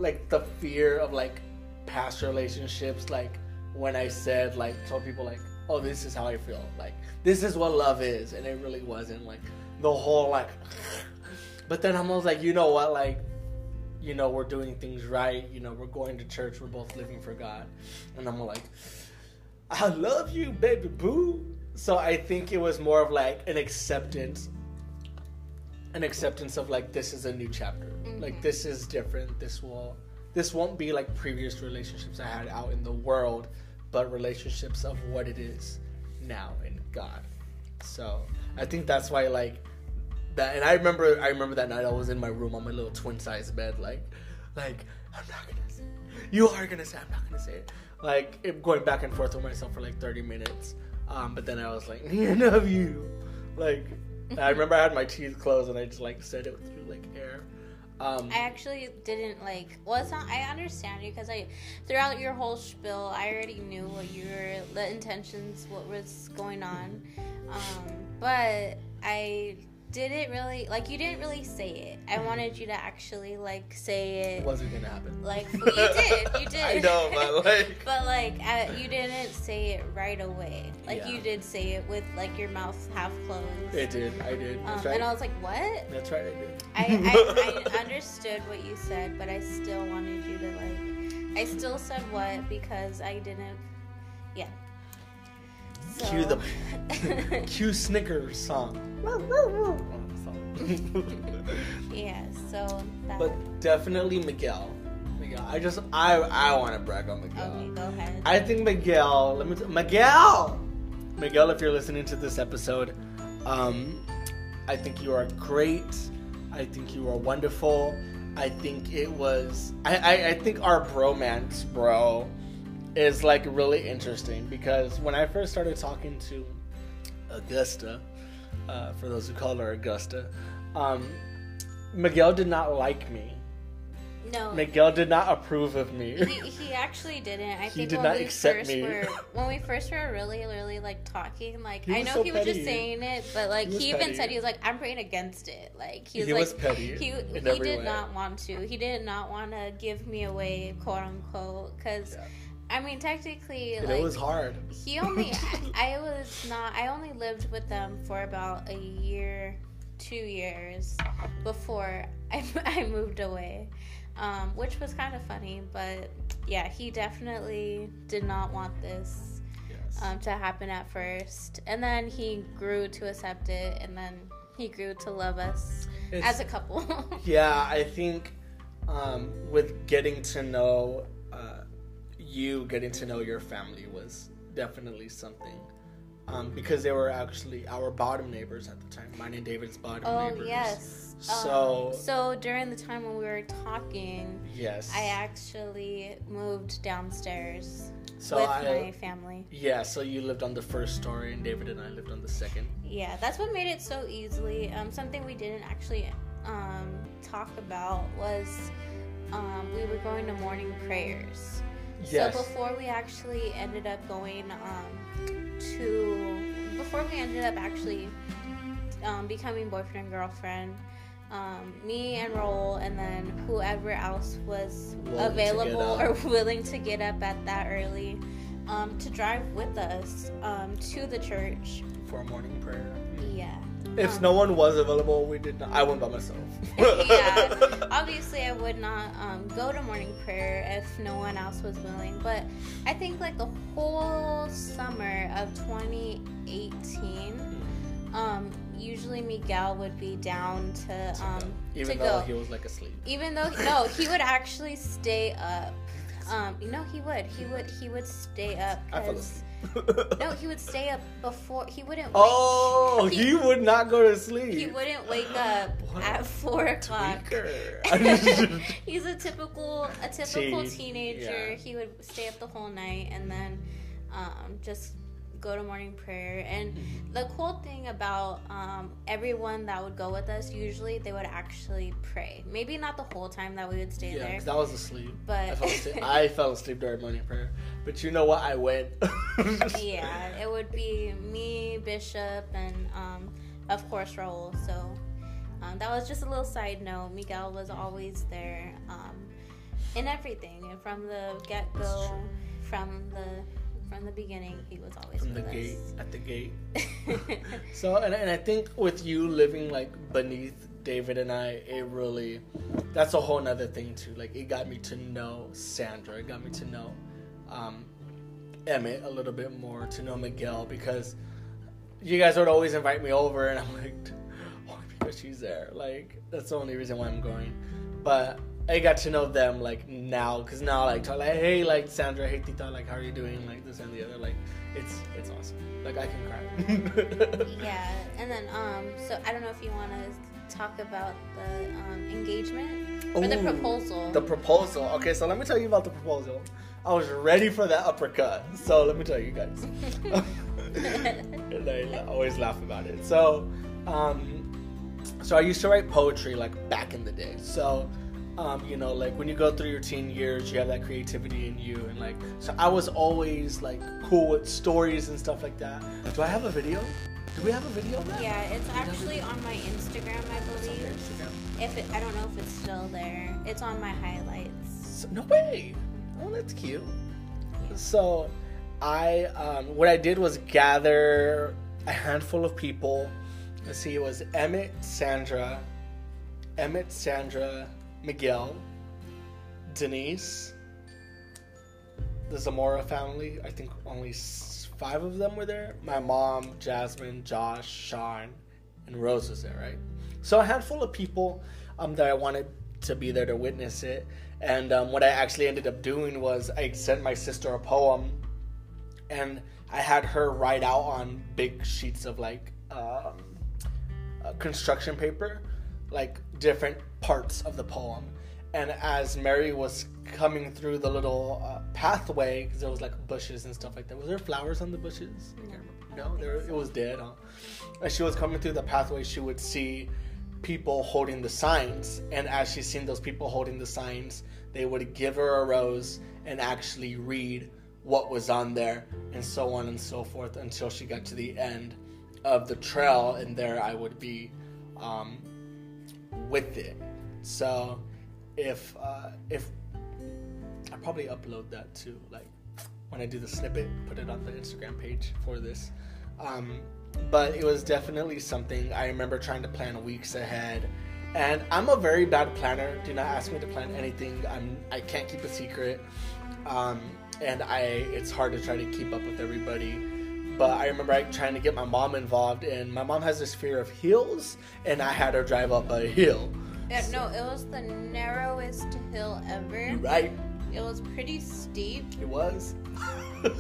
like the fear of like past relationships like when i said like told people like oh this is how i feel. Like this is what love is. And it really wasn't like the whole like [SIGHS] but then i'm almost like you know what? Like you know we're doing things right. You know we're going to church. We're both living for god. And i'm like i love you baby boo. So i think it was more of like an acceptance an acceptance of like this is a new chapter. Like this is different. This will this won't be like previous relationships i had out in the world but relationships of what it is now in god. So i think that's why like that and i remember i remember that night i was in my room on my little twin size bed like like i'm not gonna say it. you are gonna say i'm not gonna say it. Like it, going back and forth with myself for like 30 minutes. Um but then i was like [LAUGHS] i of you. Like i remember i had my teeth closed and i just like said it through like air um I actually didn't like. Well, it's not. I understand you because I, throughout your whole spiel, I already knew what your the intentions, what was going on. Um, but I didn't really like. You didn't really say it. I wanted you to actually like say it it. wasn't gonna happen Like you did, you [LAUGHS] did. i know but like [LAUGHS] But like uh, you didn't say it right away. Like Yeah. you did say it with like your mouth half closed. it did i did Um, right And I was like, what? that's right i did I, I, I [LAUGHS] understood what you said, but I still wanted you to like. I still said what because I didn't. Yeah. So, Cue the [LAUGHS] cue Snickers song. yeah. So that. but definitely Miguel. Miguel. I just I I want to brag on Miguel. okay, go ahead. I think Miguel. Let me t- Miguel. Miguel, if you're listening to this episode, um, I think you are great. I think you are wonderful. I think it was. I, I, I think our bromance, bro, is like really interesting because when I first started talking to Augusta, uh, for those who call her Augusta, um, Miguel did not like me. No. Miguel did not approve of me. he, he actually didn't. I [LAUGHS] He think did when not we accept first me. were [LAUGHS] when we first were really, really like talking, like I know so he was just saying it, but like He he, even petty. said he was like, I'm praying against it. Like he was He like was petty he he did way. not want to. He did not want to give me away, quote unquote, because. Yeah. I mean, technically, like it was hard. he only [LAUGHS] I, I was not I only lived with them for about a year, two years before I, [LAUGHS] I moved away, um, which was kind of funny. But yeah, he definitely did not want this Yes. um, to happen at first, and then he grew to accept it, and then he grew to love us It's- as a couple. [LAUGHS] Yeah, I think um, with getting to know you, getting to know your family was definitely something. Um, because they were actually our bottom neighbors at the time. Mine and David's bottom oh neighbors. yes. So- um, so during the time when we were talking. Yes. I actually moved downstairs so with I, my family. yeah, so you lived on the first story, and David and I lived on the second. Yeah, that's what made it so easily. Um, something we didn't actually um, talk about was um, we were going to morning prayers. Yes. So before we actually ended up going um, to, before we ended up actually um, becoming boyfriend and girlfriend, um, me and Raul, and then whoever else was Willing available or [LAUGHS] willing to get up at that early um, to drive with us um, to the church. for a morning prayer. Yeah. If Um, no one was available, we did not. I went by myself. [LAUGHS] yeah, [LAUGHS] obviously I would not um, go to morning prayer if no one else was willing. But I think like the whole summer of 2018, um, usually Miguel would be down to um, Even to though go. he was like asleep. Even though no, he would actually stay up. [LAUGHS] Um, you know he would. He would. He would stay up. I fell asleep. No, he would stay up before. He wouldn't. Wake, Oh, he would not go to sleep. he wouldn't [GASPS] wake up What at four o'clock. [LAUGHS] He's a typical a typical Teen, teenager. yeah. He would stay up the whole night and then um, just go to morning prayer. And the cool thing about um, everyone that would go with us, usually they would actually pray. Maybe not the whole time that we would stay yeah, there. because I was asleep. But- I fell asleep. [LAUGHS] I fell asleep during morning prayer. But you know what? I went. [LAUGHS] yeah, it would be me, Bishop, and um, of course Raul. So um, that was just a little side note. Miguel was always there um, in everything, and from the get go, from the from the beginning, he was always From the with gate, at the gate. [LAUGHS] So, and, and I think with you living like beneath David and I, it really, that's a whole nother thing too. Like, it got me to know Sandra, it got me to know um, Emmett a little bit more, to know Miguel, because you guys would always invite me over, and I'm like, [LAUGHS] oh, because she's there. Like, that's the only reason why I'm going. But I got to know them like now, because now like talk like, hey, like Sandra, hey Tita, like how are you doing? Like this and the other, like it's it's awesome. Like I can cry. [LAUGHS] yeah, and then um, so I don't know if you want to talk about the um, engagement or the proposal. The proposal. Okay, so let me tell you about the proposal. I was ready for that uppercut. So let me tell you guys. [LAUGHS] [LAUGHS] and I always laugh about it. So, um, so I used to write poetry like back in the day. So, um, you know, like when you go through your teen years, you have that creativity in you, and like, so I was always like cool with stories and stuff like that. Do I have a video? Do we have a video of that? yeah, it's actually on my Instagram, I It's on believe. Instagram. If it, I don't know if it's still there. It's on my highlights. So- no way. Oh, that's cute. So, I um, what I did was gather a handful of people. Let's see, it was Emmett, Sandra, Emmett, Sandra, Miguel, Denise, the Zamora family. I think only five of them were there. My mom, Jasmine, Josh, Sean, and Rose was there, right? So a handful of people um, that I wanted to be there to witness it. And um, what I actually ended up doing was I sent my sister a poem, and I had her write out on big sheets of like um, uh, construction paper, like different parts of the poem. And as Mary was coming through the little uh, pathway, because there was like bushes and stuff like that. Was there flowers on the bushes? No, No, there, it was dead. Huh? As she was coming through the pathway, she would see people holding the signs, and as she seen those people holding the signs, they would give her a rose and actually read what was on there, and so on and so forth until she got to the end of the trail, and there I would be um, with it. So, if uh, if I probably upload that too, like when I do the snippet, put it on the Instagram page for this. Um, but it was definitely something I remember trying to plan weeks ahead. And I'm a very bad planner. Do not ask me to plan anything. I'm I can't keep a secret. Um, and I it's hard to try to keep up with everybody. But I remember I trying to get my mom involved, and my mom has this fear of hills, and I had her drive up a hill. Yeah, no, it was the narrowest hill ever. Right? It was pretty steep. It was. [LAUGHS]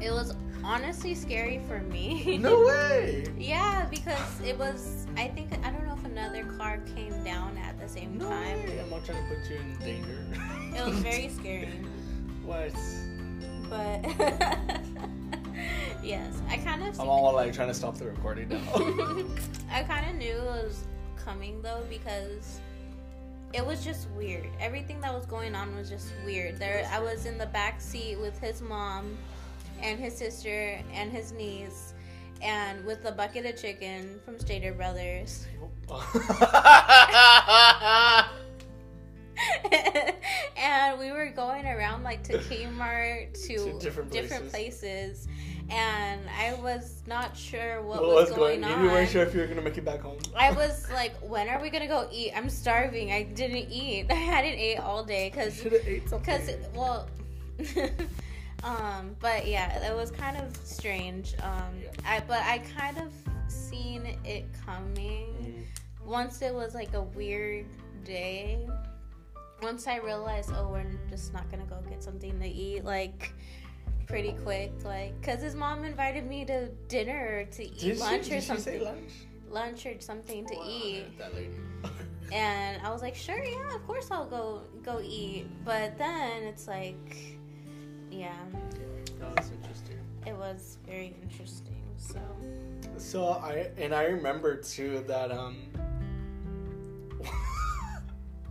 It was honestly scary for me. no [LAUGHS] way. yeah, because it was. I think I don't know if another car came down at the same No time. way. I'm not trying to put you in danger. It was very [LAUGHS] scary, what? but [LAUGHS] yes, I kind of. I'm all like trying to stop the recording now. I kind of knew it was coming though because it was just weird. Everything that was going on was just weird. There, I was in the back seat with his mom and his sister and his niece, and with a bucket of chicken from Stater Brothers. [LAUGHS] and we were going around like to Kmart [LAUGHS] to, To different different places. and I was not sure what, what was, was going, going? on. You weren't sure if you were gonna make it back home. I was like, when are we gonna go eat? I'm starving. I didn't eat. [LAUGHS] I hadn't ate all day because Should have ate something. because well um but yeah it was kind of strange um Yeah. i but i kind of seen it coming Mm. once it was like a weird day once i realized oh we're just not gonna go get something to eat like pretty quick like because his mom invited me to dinner or to eat Did lunch she, or did she something say lunch? lunch or something to Wow, eat That lady. [LAUGHS] and I was like, sure, yeah, of course I'll go go eat. But then it's like, yeah, that was interesting. it was very interesting. So So I and I remember too that um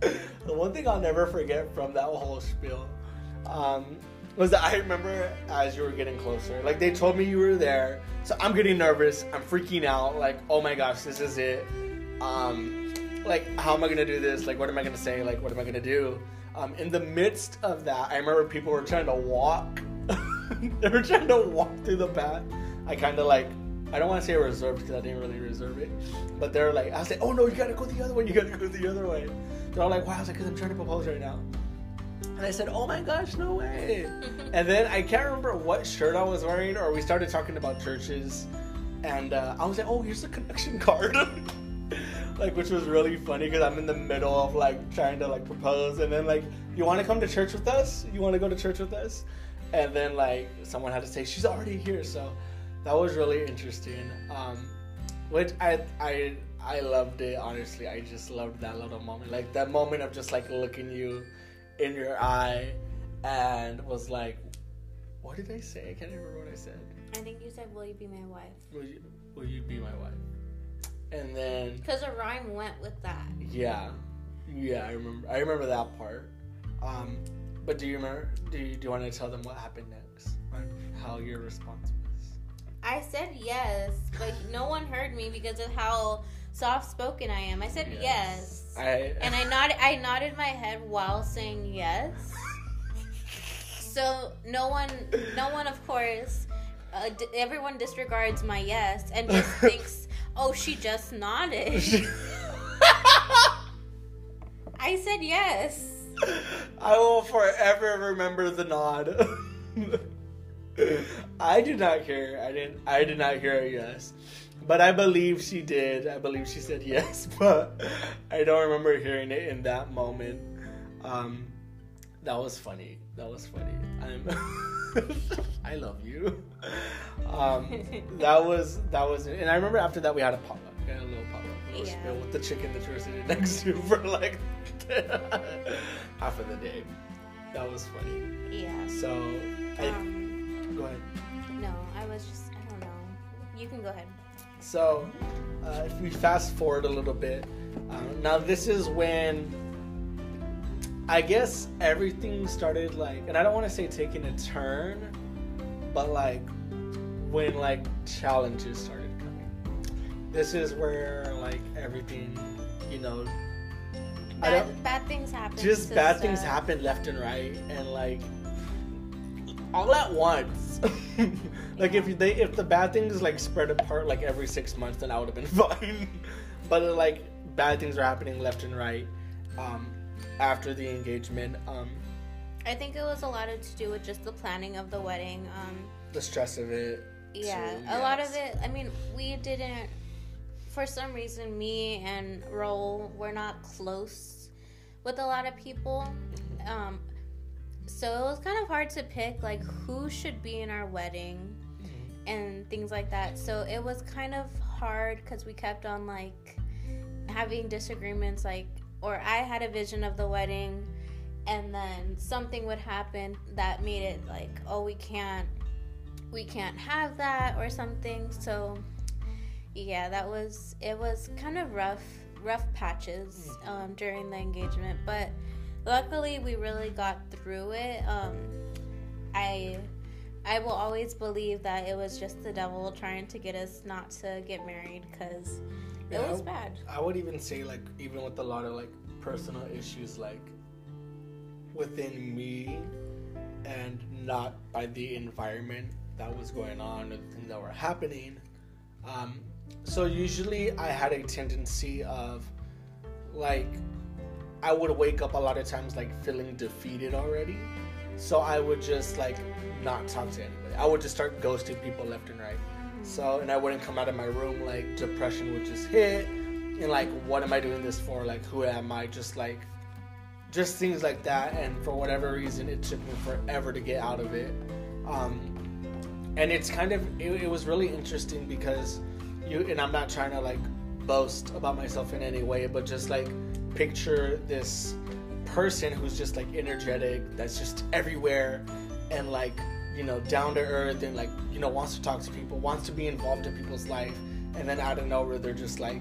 [LAUGHS] the one thing I'll never forget from that whole spiel um was that I remember as you were getting closer, like they told me you were there, so I'm getting nervous, I'm freaking out, like oh my gosh, this is it. Um, like how am I gonna do this? Like what am I gonna say? Like what am I gonna do? Um, in the midst of that, I remember people were trying to walk. [LAUGHS] they were trying to walk through the path. I kind of like I don't want to say reserved because I didn't really reserve it, but they're like, I was like, oh no, you gotta go the other way, you gotta go the other way. They're all like, wow, I was like, because I'm trying to propose right now. And I said, oh my gosh, no way. [LAUGHS] and then I can't remember what shirt I was wearing, or we started talking about churches, and uh, I was like, oh, here's the connection card. [LAUGHS] like, which was really funny because I'm in the middle of like trying to like propose, and then like, you want to come to church with us? You want to go to church with us? And then like someone had to say she's already here, so that was really interesting. Um, which I I I loved it honestly. I just loved that little moment, like that moment of just like looking you in your eye, and was like, what did I say? I can't remember what I said. I think you said, "Will you be my wife?" Will you Will you be my wife? And then Because a rhyme went with that. yeah, yeah, I remember. I remember that part. Um, but do you remember? Do you, do you want to tell them what happened next? On how your response was? I said yes, but no one heard me because of how soft spoken I am. I said yes, I and I nodded. I nodded my head while saying yes. So no one, no one, of course, uh, d- everyone disregards my yes and just [LAUGHS] thinks, "Oh, she just nodded." [LAUGHS] I said yes. I will forever remember the nod. [LAUGHS] I did not care. I didn't. I did not hear a yes, but I believe she did. I believe she said yes, [LAUGHS] but I don't remember hearing it in that moment. Um, that was funny. That was funny. I'm. [LAUGHS] I love you. Um, that was that was, and I remember after that we had a potluck. We had a little potluck, a roast Yeah. with the chicken that you were sitting next to for like [LAUGHS] half of the day. That was funny. Yeah. So, I, Um, go ahead. no, I was just I don't know. You can go ahead. So, uh, if we fast forward a little bit, um, now this is when I guess everything started like, and I don't want to say taking a turn, but like when like challenges started coming. This is where like everything, you know, Bad, bad things happen. just bad things happen left and right and like all at once [LAUGHS] like if they if the bad things like spread apart like every six months then i would have been [LAUGHS] fine but like bad things are happening left and right um after the engagement um I think it was a lot of to do with just the planning of the wedding. Um, the stress of it yeah, too, a lot of it. I mean, we didn't. For some reason, me and Raul were not close with a lot of people. Um, so it was kind of hard to pick like who should be in our wedding and things like that. So it was kind of hard because we kept on like having disagreements, like, or I had a vision of the wedding, and then something would happen that made it like, oh, we can't, we can't have that or something. So yeah, that was it. Was kind of rough, rough patches um, during the engagement, but luckily we really got through it. Um, I I will always believe that it was just the devil trying to get us not to get married because it Yeah, was I- bad. I would even say like even with a lot of like personal issues like within me and not by the environment that was going on or the things that were happening. Um, so usually I had a tendency of like I would wake up a lot of times like feeling defeated already. So I would just like not talk to anybody. I would just start ghosting people left and right. So and I wouldn't come out of my room like depression would just hit and like what am I doing this for? Like who am I? Just like just things like that and for whatever reason it took me forever to get out of it. Um and it's kind of it, it was really interesting because you and I'm not trying to like boast about myself in any way, but just like picture this person who's just like energetic, that's just everywhere and like, you know, down to earth and like, you know, wants to talk to people, wants to be involved in people's life, and then out of nowhere they're just like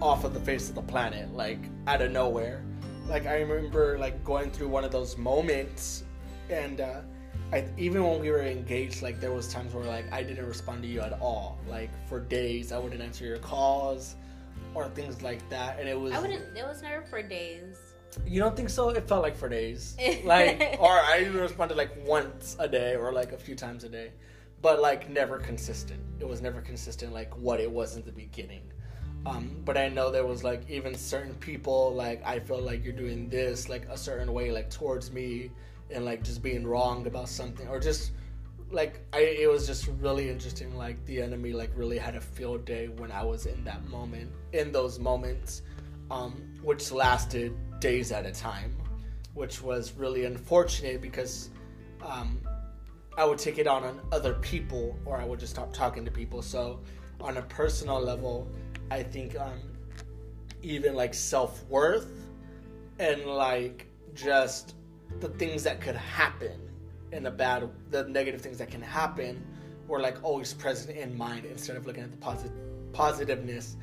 off of the face of the planet, like out of nowhere. Like I remember like going through one of those moments and uh I, even when we were engaged, like there was times where like I didn't respond to you at all. Like for days, I wouldn't answer your calls or things like that, and it was. I wouldn't. It was never for days. You don't think so? It felt like for days, [LAUGHS] like or I even responded like once a day or like a few times a day, but like never consistent. It was never consistent like what it was in the beginning. Um, but I know there was like even certain people like I feel like you're doing this like a certain way like towards me and like just being wrong about something or just like I it was just really interesting like the enemy like really had a field day when I was in that moment in those moments um, which lasted days at a time which was really unfortunate because um, I would take it on on other people or I would just stop talking to people. So on a personal level I think um, even like self-worth and like just the things that could happen in a bad the negative things that can happen were like always present in mind instead of looking at the posit- positiveness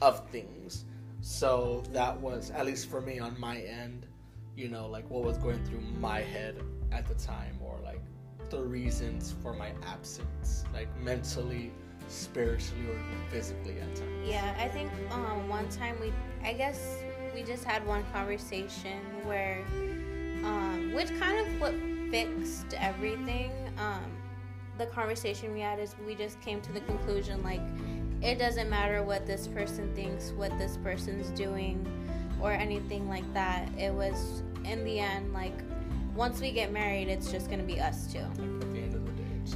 of things so that was at least for me on my end you know like what was going through my head at the time or like the reasons for my absence like mentally spiritually or physically at times Yeah, I think um, one time we, I guess we just had one conversation where, um, which kind of what fixed everything. Um, the conversation we had is we just came to the conclusion like it doesn't matter what this person thinks, what this person's doing, or anything like that. It was in the end like once we get married, it's just gonna be us two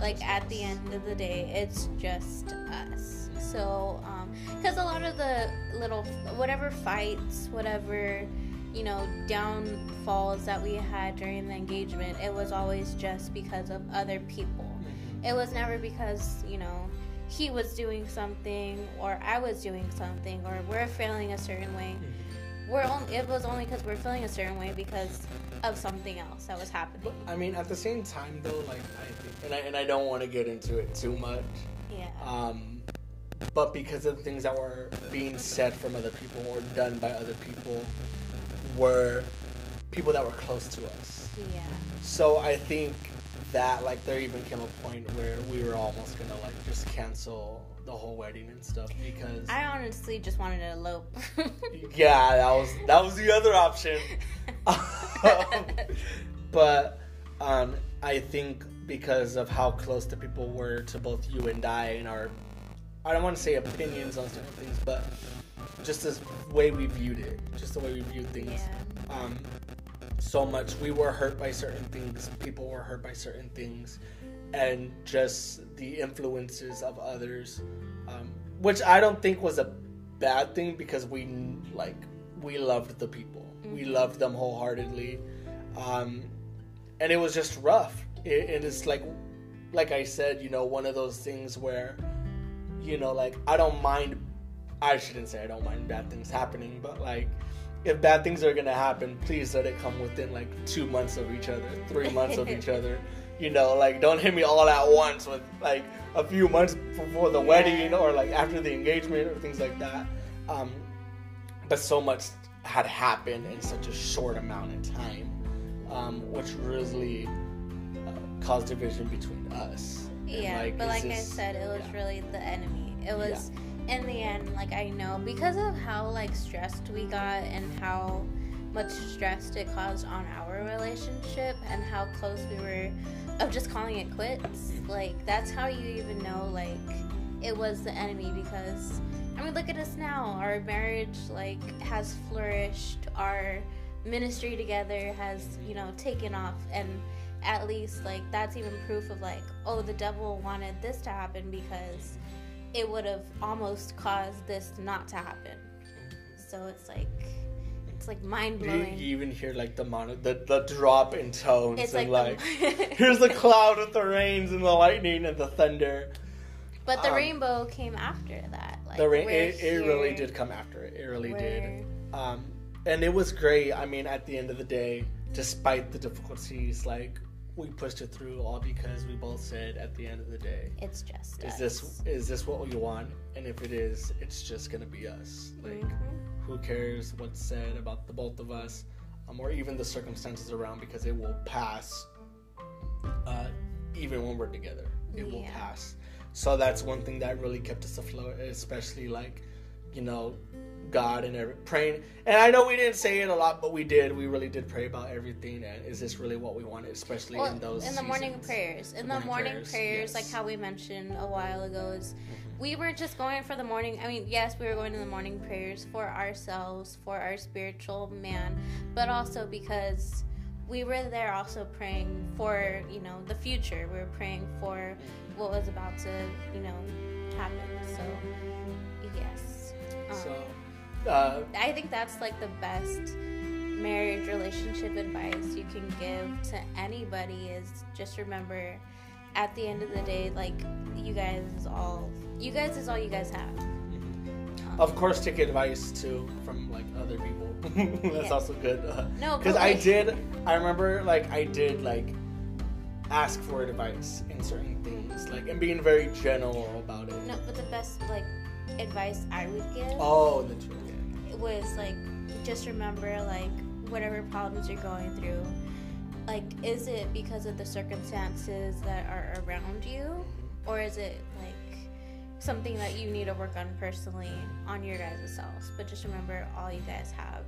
like at the end of the day it's like just at us. the end of the day it's just us so um because a lot of the little whatever fights whatever you know downfalls that we had during the engagement it was always just because of other people Mhm. it was never because you know he was doing something or I was doing something or we're feeling a certain way. We're only, it was only because we're feeling a certain way because of something else that was happening. I mean, at the same time, though, like I and I and I don't want to get into it too much. Yeah. Um, but because of the things that were being said from other people or done by other people, were people that were close to us. Yeah. So I think that like there even came a point where we were almost gonna like just cancel the whole wedding and stuff because I honestly just wanted to elope. [LAUGHS] yeah, that was that was the other option. [LAUGHS] but um, I think because of how close the people were to both you and I and our, I don't want to say opinions on certain things, but just the way we viewed it, just the way we viewed things. Yeah. Um, so much we were hurt by certain things, people were hurt by certain things, and just the influences of others, um, which I don't think was a bad thing because we like we loved the people, we Mhm. loved them wholeheartedly, um, and it was just rough. It, it is like, like I said, you know, one of those things where, you know, like I don't mind. I shouldn't say I don't mind bad things happening, but like if bad things are gonna happen, please let it come within like two months of each other, three months of each [LAUGHS] other. You know, like don't hit me all at once with like a few months before the Yeah. wedding or like after the engagement or things like that. Um, but so much had happened in such a short amount of time, um, which really uh, caused division between us. And, Yeah, but like I said, it was yeah. really the enemy. It was in the end, like I know because of how like stressed we got and how much stress it caused on our relationship and how close we were of just calling it quits. Like that's how you even know like it was the enemy because I mean look at us now. Our marriage like has flourished. Our ministry together has, you know, taken off and at least like that's even proof of like oh the devil wanted this to happen because it would have almost caused this not to happen so it's like it's like mind blowing you even hear like the mono, the, the drop in tones it's and like, like, the, [LAUGHS] here's the cloud with the rains and the lightning and the thunder. but the um, rainbow came after that like the rain it, it really did come after it. It really we're- did. Um, and it was great. I mean, at the end of the day, despite the difficulties, like we pushed it through all because we both said at the end of the day, it's just is us. this is this what we want? And if it is, it's just gonna be us. Like Mhm. who cares what's said about the both of us, um, or even the circumstances around because it will pass. Uh, even when we're together, it will pass. So that's one thing that really kept us afloat, especially like, you know, God and every praying. And I know we didn't say it a lot, but we did. We really did pray about everything. And is this really what we wanted, especially well, in those in the morning prayers in The morning morning prayers, prayers, like how we mentioned a while ago is Mhm. we were just going for the morning i mean yes we were going to the morning prayers for ourselves for our spiritual man but also because we were there also praying for you know the future we were praying for what was about to you know happen so yes um, So, uh, I think that's like the best marriage relationship advice you can give to anybody is just remember at the end of the day like you guys is all you guys is all you guys have Um, of course, take advice too from like other people. [LAUGHS] That's Yeah. also good. no Because I did, I remember like I did like ask for advice in certain things, like and being very general about it. no but the best like advice i would give Oh, the it was like just remember like whatever problems you're going through like is it because of the circumstances that are around you? Or is it like something that you need to work on personally on your guys' selves? But just remember all you guys have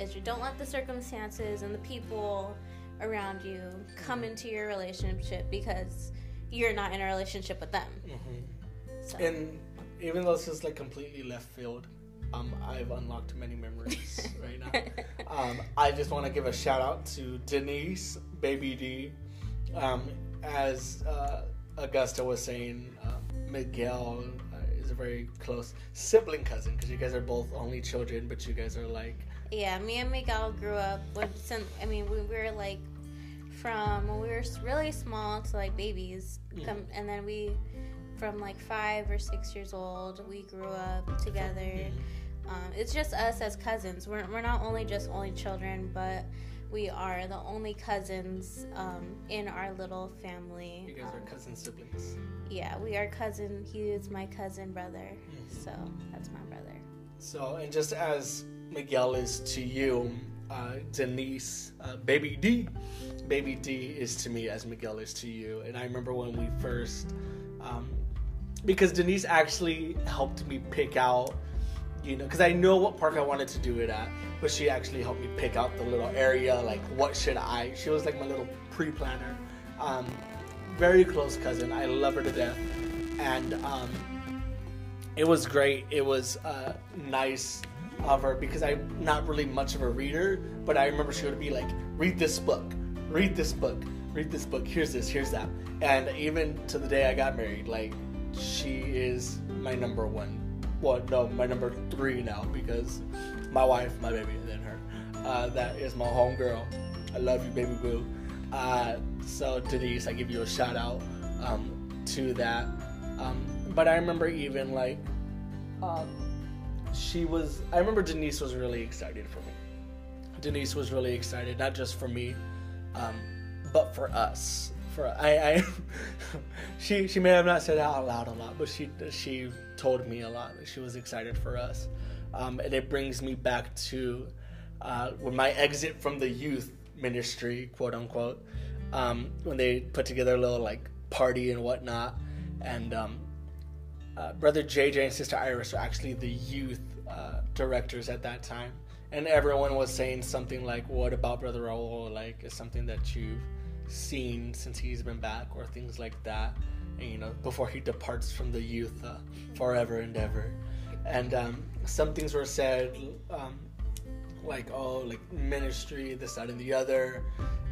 is you. Don't let the circumstances and the people around you come into your relationship because you're not in a relationship with them. Hmm so. And even though this is like completely left field, um, I've unlocked many memories [LAUGHS] right now. Um, I just want to give a shout out to Denise, Baby D. Um, as uh, Augusta was saying, uh, Miguel uh, is a very close sibling cousin because you guys are both only children, but you guys are like, Yeah, me and Miguel grew up with some. I mean, we were like from when we were really small to like babies, Mm. come, and then we from like five or six years old. We grew up together. It's just us as cousins. We're, we're not only just only children, but we are the only cousins um, in our little family. You guys Um, are cousin siblings. yeah, we are cousin. He is my cousin brother. Mhm. So that's my brother. So, and just as Miguel is to you, uh, Denise, uh, Baby D, Baby D is to me as Miguel is to you. And I remember when we first, um, because Denise actually helped me pick out, you know, because I know what park I wanted to do it at, but she actually helped me pick out the little area, like what should I. She was like my little pre-planner. Um, very close cousin. I love her to death, and um, it was great. It was uh, nice of her because I'm not really much of a reader, but I remember she would be like, "Read this book, read this book, read this book. Here's this, here's that." And even to the day I got married, like she is my number one. Well, no, my number three now because my wife, my baby, and then her. Uh, that is my homegirl. I love you, baby boo. Uh, so Denise, I give you a shout out um, to that. Um, but I remember even like um, she was. I remember Denise was really excited for me. Denise was really excited, not just for me, um, but for us. For I, I [LAUGHS] she she may have not said out loud a lot, but she she told me a lot that she was excited for us, um, and it brings me back to uh, when my exit from the youth ministry, quote unquote, um, when they put together a little like party and whatnot, and um, uh, brother JJ and sister Iris were actually the youth uh, directors at that time, and everyone was saying something like, "What about brother Raul? Like, is something that you've seen since he's been back, or things like that?" And you know, before he departs from the youth uh, forever and ever, and um, some things were said. Um, like oh like ministry this that and the other.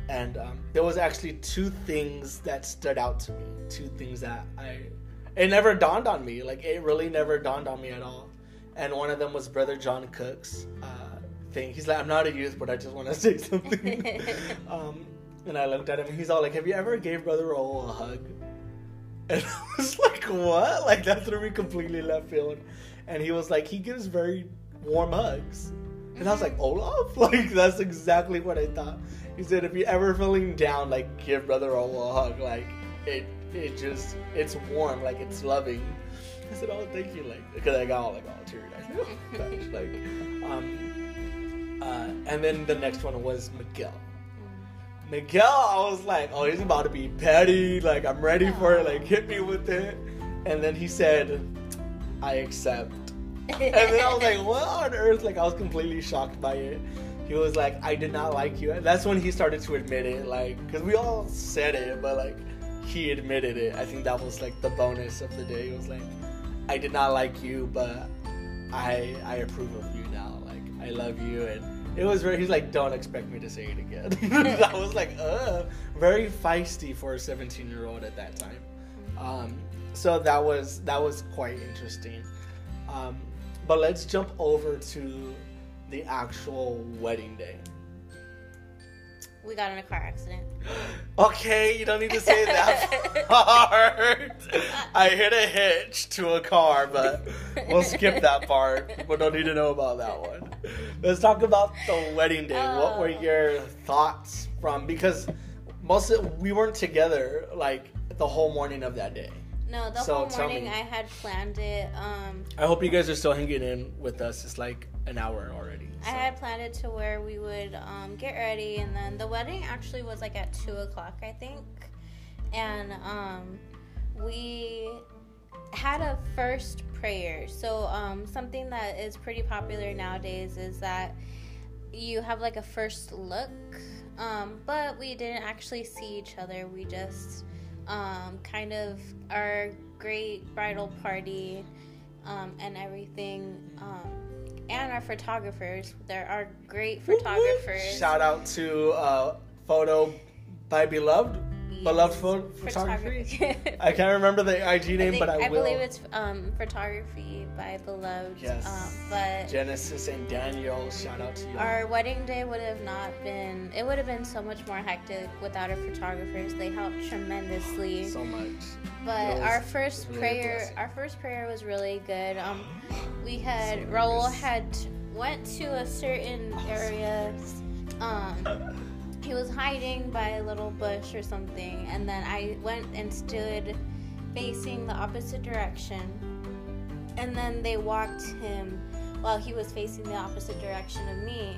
And um, there was actually two things that stood out to me two things that i it never dawned on me like it really never dawned on me at all. And one of them was brother john cook's uh, thing. He's like i'm not a youth but i just want to [LAUGHS] say something. [LAUGHS] Um, and i looked at him and he's all like have you ever gave brother Raul a hug and [LAUGHS] i was like what like that threw me completely left field and he was like he gives very warm hugs and I was like, Olaf? [LAUGHS] Like, that's exactly what I thought. He said, if you're ever feeling down, like, give Brother Olaf a hug. Like, it it just, it's warm, like, it's loving. I said, oh, thank you. Like, because I got all, like, all teary eyed. [LAUGHS] Oh, gosh. Like, um, uh, and then the next one was Miguel. Miguel, I was like, oh, he's about to be petty. Like, I'm ready for it. Like, hit me with it. And then he said, I accept and then I was like, what on earth? Like, I was completely shocked by it. He was like, I did not like you. And that's when he started to admit it. Like, because we all said it, but like, he admitted it. I think that was like the bonus of the day. It was like, I did not like you, but I I approve of you now. Like, I love you. And it was very, he's like, don't expect me to say it again. [LAUGHS] I was like, uh, very feisty for a 17 year old at that time. Um, so that was, that was quite interesting. Um, but let's jump over to the actual wedding day. We got in a car accident. [GASPS] Okay, you don't need to say that [LAUGHS] part. I hit a hitch to a car, but we'll skip that part. We don't need to know about that one. Let's talk about the wedding day. What were Oh. your thoughts from? Because most of, we weren't together like the whole morning of that day. No, the So, whole morning. I had planned it. Um, I hope you guys are still hanging in with us. It's like an hour already. I had planned it to where we would um, get ready, and then the wedding actually was like at two o'clock, I think, and um, we had a first prayer. So um, something that is pretty popular nowadays is that you have like a first look, um, but we didn't actually see each other. We just um, kind of our great bridal party um, and everything. And our photographers. There are great photographers. Shout out to uh, Photo by Beloved. Beloved pho- photography. I can't remember the IG name, I think, but I, I will. believe it's um, photography by Beloved. Yes. Um, but Genesis and Daniel, shout out to you. Our wedding day would have not been. It would have been so much more hectic without our photographers. They helped tremendously. So much. But our first really prayer, our first prayer was really good. Um, we had so Raul had went to a certain area. Um, he was hiding by a little bush or something, and then I went and stood facing the opposite direction. And then they walked him while he was facing the opposite direction of me.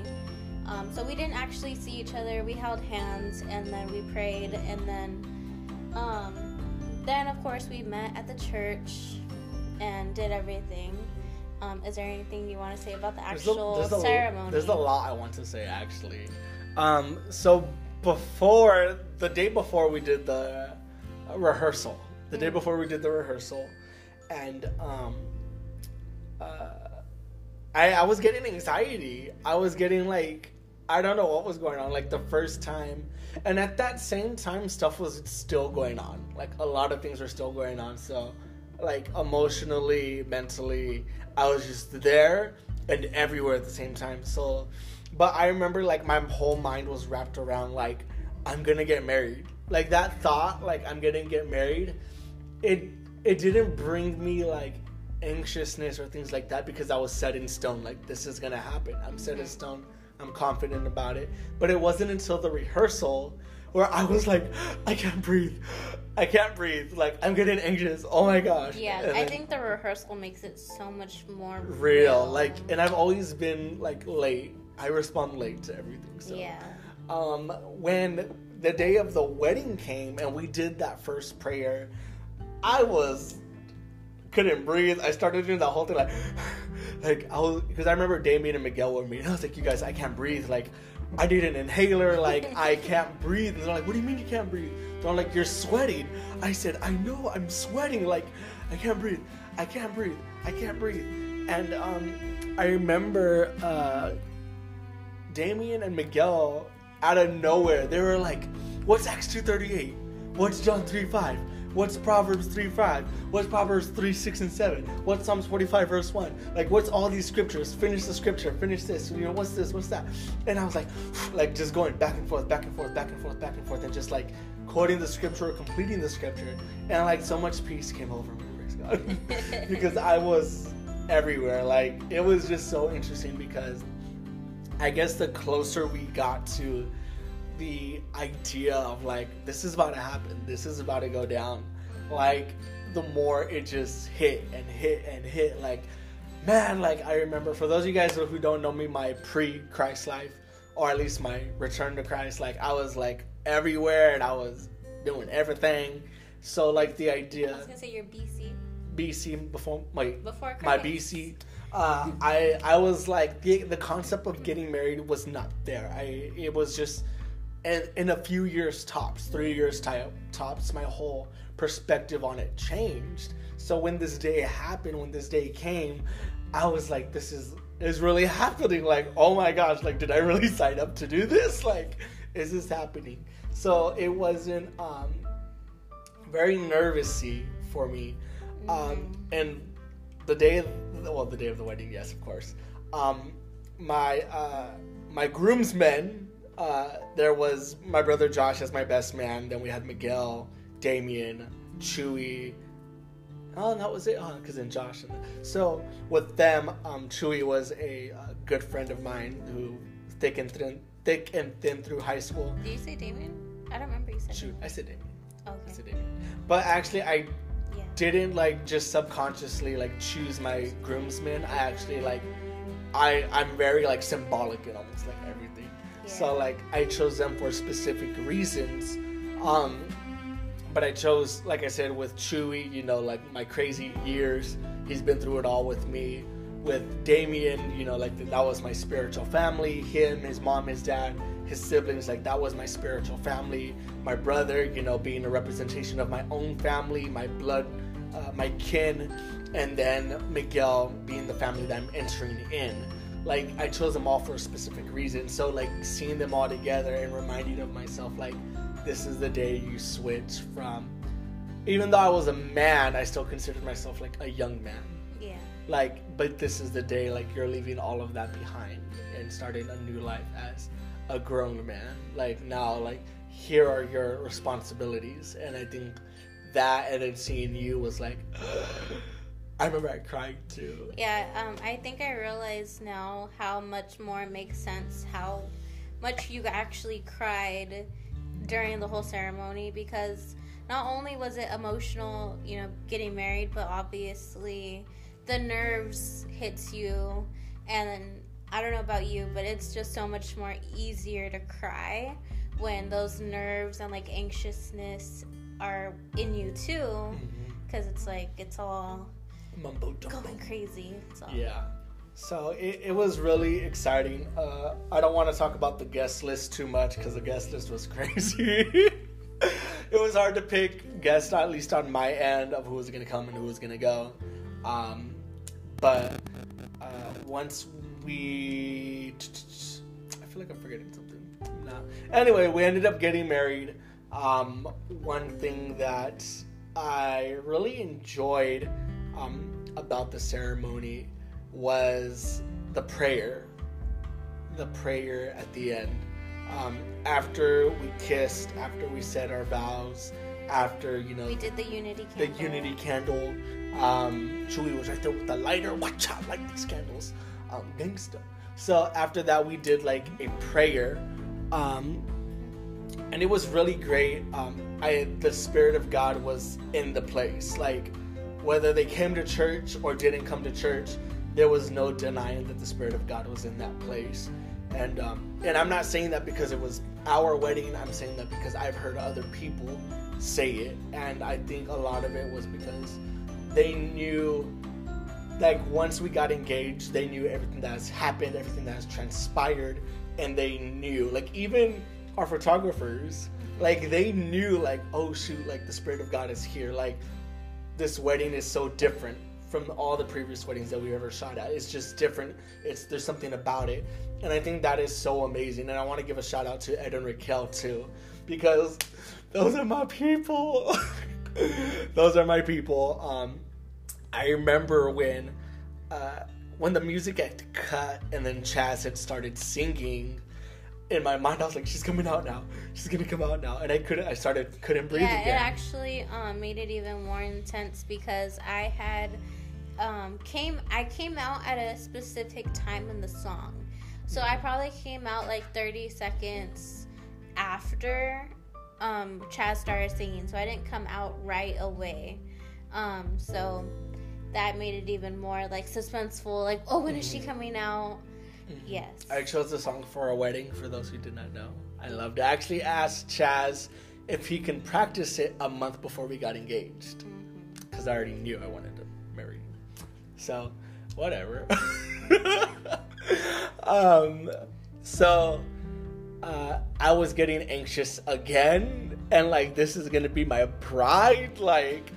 Um, so we didn't actually see each other. We held hands and then we prayed, and then, um, then of course we met at the church and did everything. Um, is there anything you want to say about the actual there's a, there's ceremony? A, there's a lot I want to say actually. Um, so before the day before we did the rehearsal, the day mm. before we did the rehearsal, and um, uh, I I was getting anxiety. I was getting like I don't know what was going on. Like the first time, and at that same time, stuff was still going on. Like a lot of things were still going on. So, like emotionally, mentally, I was just there and everywhere at the same time. So but I remember like my whole mind was wrapped around like I'm gonna get married. Like that thought, like I'm gonna get married, it it didn't bring me like anxiousness or things like that because I was set in stone. Like this is gonna happen. I'm set in mm-hmm. stone. I'm confident about it. But it wasn't until the rehearsal where I was like, [GASPS] I can't breathe. I can't breathe. Like I'm getting anxious. Oh my gosh. Yeah, and I think the rehearsal makes it so much more real. real. Like, and I've always been like late I respond late to everything. So yeah. Um, when the day of the wedding came and we did that first prayer, I was couldn't breathe. I started doing the whole thing like, [SIGHS] like I was because I remember Damien and Miguel were me. And I was like, you guys, I can't breathe. Like, I need an inhaler. Like, I [LAUGHS] can't breathe. And they're like, what do you mean you can't breathe? They're like, you're sweating. I said, I know, I'm sweating. Like, I can't breathe. I can't breathe. I can't breathe. And um, I remember. Uh, Damien and Miguel out of nowhere, they were like, "What's Acts two thirty eight? What's John 3:5? What's Proverbs 3:5? What's Proverbs 3 6 and 7? What's Psalms 45 verse 1? Like, what's all these scriptures? Finish the scripture, finish this, you know, what's this, what's that? And I was like, [SIGHS] like, just going back and forth, back and forth, back and forth, back and forth, and just like quoting the scripture, completing the scripture. And like, so much peace came over me, praise God. [LAUGHS] because I was everywhere. Like, it was just so interesting because I guess the closer we got to the idea of like this is about to happen, this is about to go down, like the more it just hit and hit and hit. Like, man, like I remember for those of you guys who don't know me, my pre-Christ life, or at least my return to Christ, like I was like everywhere and I was doing everything. So like the idea. I was gonna say you're BC. BC before my before Christ. my BC uh, I I was like the the concept of getting married was not there. I it was just in, in a few years tops, three years tops, my whole perspective on it changed. So when this day happened, when this day came, I was like, this is is really happening. Like, oh my gosh, like did I really [LAUGHS] sign up to do this? Like, is this happening? So it wasn't um, very nervousy for me, um, and the day of well the day of the wedding yes of course. Um, my uh, my groomsmen uh, there was my brother Josh as my best man then we had Miguel Damien Chewy. Oh and that was it. Because oh, then Josh so with them um, Chewy was a, a, uh, good friend of mine who thick and thin thick and thin through high school. Did you say Damien? I don't remember you said Shoot, I said Damien. Okay. I said Damien. But actually I didn't like just subconsciously like choose my groomsmen. I actually like I I'm very like symbolic in almost like everything. Yeah. So like I chose them for specific reasons. Um but I chose like I said with Chewy, you know, like my crazy years. He's been through it all with me. With Damien, you know, like that was my spiritual family. Him, his mom, his dad, his siblings, like that was my spiritual family. My brother, you know, being a representation of my own family, my blood uh, my kin, and then Miguel being the family that I'm entering in. Like I chose them all for a specific reason. So like seeing them all together and reminding of myself, like this is the day you switch from. Even though I was a man, I still considered myself like a young man. Yeah. Like, but this is the day like you're leaving all of that behind and starting a new life as a grown man. Like now, like here are your responsibilities, and I think that and then seeing you was like. [GASPS] I remember I cried too. Yeah, um, I think I realize now how much more makes sense how much you actually cried during the whole ceremony because not only was it emotional, you know, getting married, but obviously the nerves hits you and I don't know about you, but it's just so much more easier to cry when those nerves and like anxiousness are in you too because it's like it's all Mumbo jumbo. going crazy. So. Yeah. So it, it was really exciting. Uh, I don't want to talk about the guest list too much because the guest list was [LAUGHS] crazy. it was hard to pick guests, at least on my end, of who was going to come and who was going to go. Um, but uh, once we. I feel like I'm forgetting something. No. Anyway, we ended up getting married. Um, one thing that I really enjoyed um, about the ceremony was the prayer. The prayer at the end. Um, after we kissed, after we said our vows, after, you know, We did the unity the candle. unity candle. Um, was right there with the lighter. Watch out, light these candles. Um, gangsta. So after that, we did like a prayer. Um, and it was really great. Um, I the spirit of God was in the place. Like whether they came to church or didn't come to church, there was no denying that the spirit of God was in that place. And um, and I'm not saying that because it was our wedding. I'm saying that because I've heard other people say it, and I think a lot of it was because they knew like once we got engaged, they knew everything that has happened, everything that has transpired, and they knew like even our photographers, like they knew like oh shoot, like the spirit of God is here, like this wedding is so different from all the previous weddings that we ever shot at. It's just different. It's there's something about it, and I think that is so amazing. And I want to give a shout out to Ed and Raquel too, because those are my people. [LAUGHS] those are my people. Um, I remember when uh, when the music had cut and then Chaz had started singing. In my mind, I was like, "She's coming out now. She's gonna come out now," and I couldn't. I started couldn't breathe Yeah, it actually um, made it even more intense because I had um, came I came out at a specific time in the song, so I probably came out like thirty seconds after um, Chaz started singing, so I didn't come out right away. Um, so that made it even more like suspenseful. Like, oh, when is she coming out? Yes. I chose the song for a wedding. For those who did not know, I loved. it. I actually asked Chaz if he can practice it a month before we got engaged, because I already knew I wanted to marry him. So, whatever. [LAUGHS] um, so uh, I was getting anxious again, and like this is gonna be my bride. Like,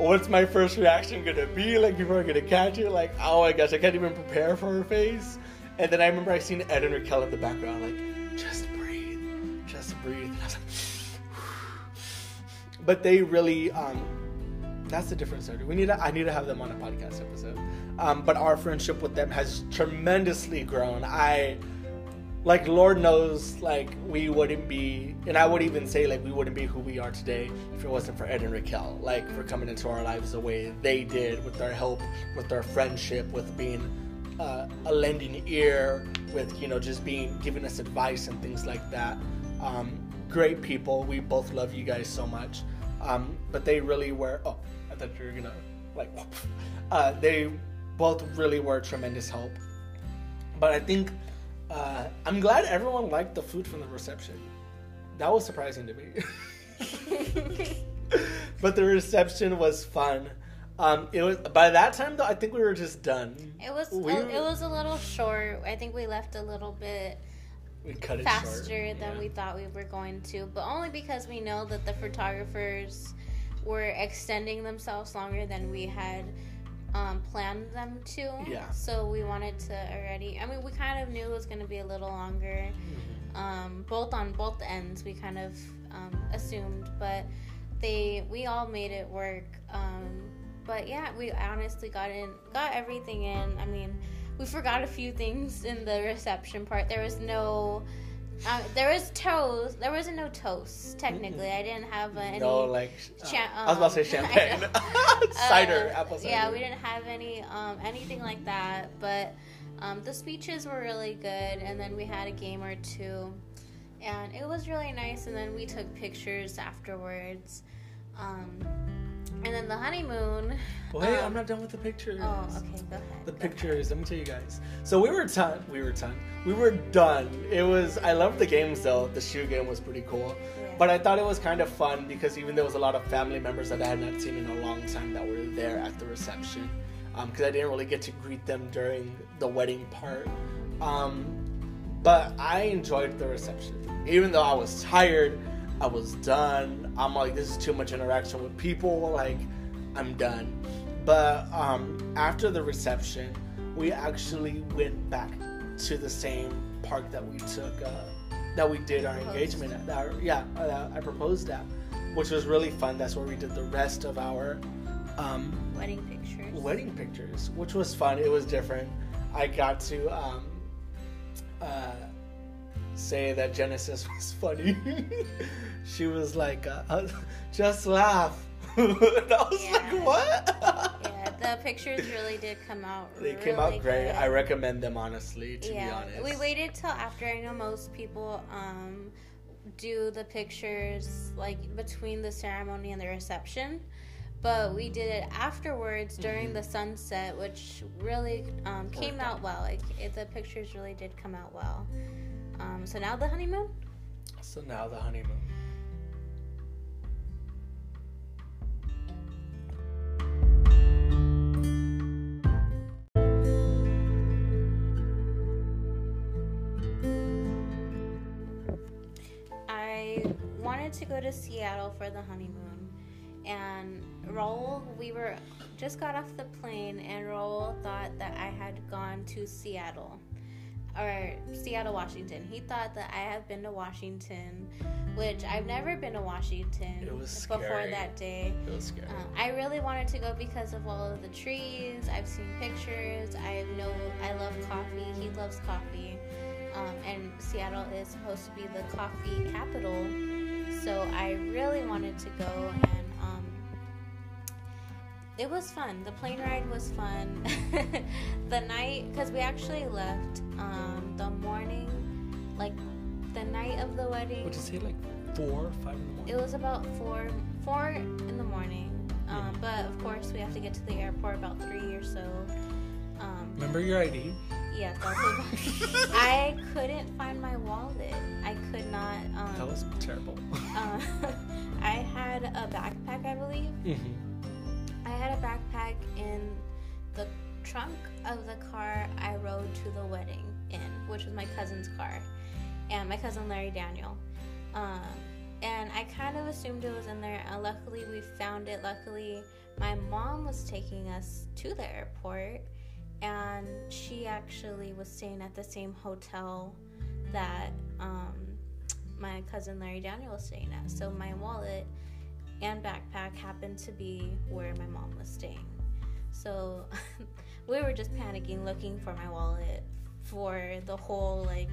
what's my first reaction gonna be? Like, people are gonna catch it. Like, oh my gosh, I can't even prepare for her face. And then I remember I seen Ed and Raquel in the background, like, just breathe, just breathe. And I was like, [SIGHS] but they really, um, that's a different story. We need to, I need to have them on a podcast episode. Um, but our friendship with them has tremendously grown. I, like, Lord knows, like, we wouldn't be, and I would even say, like, we wouldn't be who we are today if it wasn't for Ed and Raquel, like, for coming into our lives the way they did with their help, with their friendship, with being uh, a lending ear, with, you know, just being, giving us advice and things like that. Um, great people. We both love you guys so much. Um, but they really were, oh, I thought you were gonna, like. [LAUGHS] Uh, they both really were tremendous help. But I think uh, I'm glad everyone liked the food from the reception. That was surprising to me. [LAUGHS] but the reception was fun. Um, it was by that time though. I think we were just done. It was We- it was a little short. I think we left a little bit We cut it faster short. than Yeah. we thought we were going to, but only because we know that the photographers were extending themselves longer than we had um, planned them to. Yeah. So we wanted to already. I mean, we kind of knew it was going to be a little longer. Mhm. um, both on both ends. We kind of um, assumed, but they we all made it work. Um, but yeah, we honestly got in, got everything in. I mean, we forgot a few things in the reception part. There was no. Uh, there was toast. There wasn't no toast. Technically, I didn't have uh, any. No, like uh, Cha- I was about to say um, champagne, [LAUGHS] [LAUGHS] cider, Uh, apple cider. Yeah, we didn't have any um, anything like that, but um, the speeches were really good, and then we had a game or two, and it was really nice. And then we took pictures afterwards, um, and then the honeymoon. Wait, um, I'm not done with the pictures. Oh, okay, go ahead. The go ahead. pictures. Let me tell you guys. So we were done. We were done. We were done. It was. I loved the games though. The shoe game was pretty cool. Yeah. But I thought it was kind of fun because even there was a lot of family members that I had not seen in a long time that were there at the reception. Because I didn't really get to greet them during the wedding part. Um, but I enjoyed the reception. Even though I was tired, I was done. I'm like, this is too much interaction with people. Like, I'm done. But um, after the reception, we actually went back to the same park that we took, uh, that we did our engagement at. That, yeah, uh, I proposed at, which was really fun. That's where we did the rest of our um, Wedding pictures. wedding pictures, which was fun. It was different. I got to um, uh, say that Genesis [LAUGHS] was funny. She was like, uh, [LAUGHS] "Just laugh," and [LAUGHS] I was Yeah. like, "What?" Yeah, the pictures really did come out. they came out great. good. I recommend them honestly. To be yeah, honest, we waited till after. I know most people um, do the pictures like between the ceremony and the reception, but we did it afterwards during Mhm. the sunset, which really um, came out. well. Like it, the pictures really did come out well. Um, so now the honeymoon. So now the honeymoon. Go to Seattle for the honeymoon, and Raul, we were just got off the plane, and Raul thought that I had gone to Seattle or Seattle, Washington. He thought that I had been to Washington, which I've never been to Washington before that day. It was scary. Uh, I really wanted to go because of all of the trees. I've seen pictures. I know I love coffee. He loves coffee. Um, and Seattle is supposed to be the coffee capital. So I really wanted to go and um, it was fun. The plane ride was fun. [LAUGHS] the night, because we actually left um, the morning, like the night of the wedding. Would you say like four, five in the morning? It was about four four in the morning. Um, but of course, we have to get to the airport about three or so. Remember your ID? yes, also, I couldn't find my wallet. I could not. Um, That was terrible. uh, [LAUGHS] I had a backpack, I believe. Mhm. I had a backpack in the trunk of the car I rode to the wedding in, which was my cousin's car, and my cousin Larry Daniel. Um, and I kind of assumed it was in there. And luckily, we found it. Luckily, my mom was taking us to the airport, and she actually was staying at the same hotel that um, my cousin Larry Daniel was staying at. So my wallet and backpack happened to be where my mom was staying. So [LAUGHS] we were just panicking, looking for my wallet for the whole like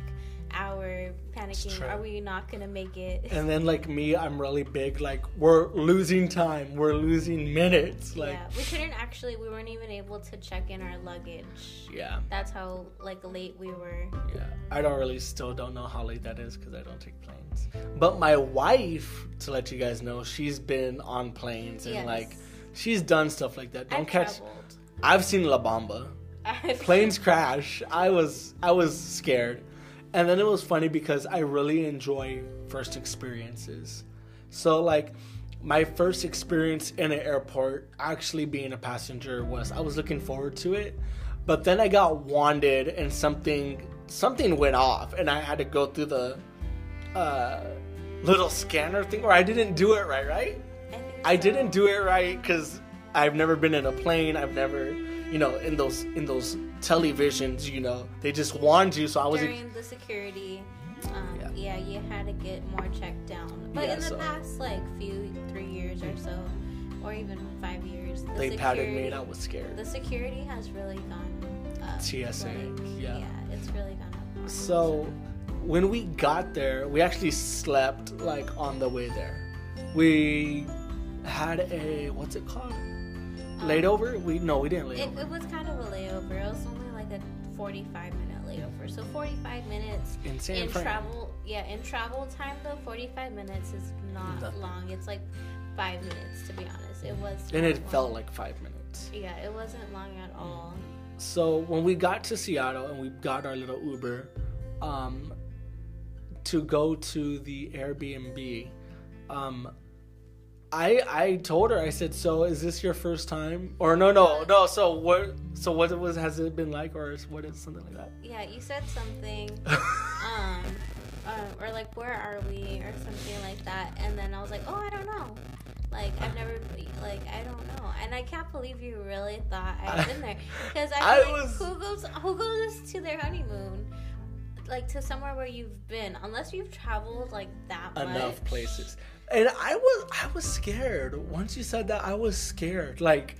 hour, panicking. Are we not gonna make it? And then like me, I'm really big. Like we're losing time. We're losing minutes. Like yeah, we couldn't actually. We weren't even able to check in our luggage. yeah, That's how like late we were. yeah. I don't really still don't know how late that is because I don't take planes. But my wife, to let you guys know, she's been on planes and Yes. like she's done stuff like that. Don't I've catch. traveled. I've seen La Bamba. [LAUGHS] Planes crash. I was I was scared. And then it was funny because I really enjoy first experiences. So like my first experience in an airport actually being a passenger was I was looking forward to it. But then I got wanded and something something went off and I had to go through the uh, little scanner thing or I didn't do it right, right? I didn't do it right because I've never been in a plane. I've never, you know, in those in those televisions, you know, they just warned you. So I was, during the security. Um, Yeah. yeah. you had to get more checked down. But Yeah, in the so- past, like few three years or so, or even five years, the They patted me and I was scared. The security has really gone up. TSA, like, yeah. it's really gone up. So when we got there, we actually slept like on the way there. We had a what's it called? Layover? We no, we didn't lay It, over. it was kind of a layover. It was only like a 45 minute layover. So 45 minutes In in travel. Yeah, in travel time though, 45 minutes is not Nothing. long. It's like five minutes to be honest. It was. and it long. felt like five minutes. Yeah, it wasn't long at all. So when we got to Seattle and we got our little Uber, um, to go to the Airbnb, um, I I told her I said, so is this your first time? Or no no no. So what? So what was has it been like, or is, what is something like that? Yeah, you said something. [LAUGHS] um, uh, or like, where are we, or something like that. And then I was like, oh, I don't know. Like I've never, like I don't know, and I can't believe you really thought I'd been there [LAUGHS] because I, I like was- who goes who goes to their honeymoon, like to somewhere where you've been, unless you've traveled like that enough much. places. And I was I was scared. Once you said that, I was scared. Like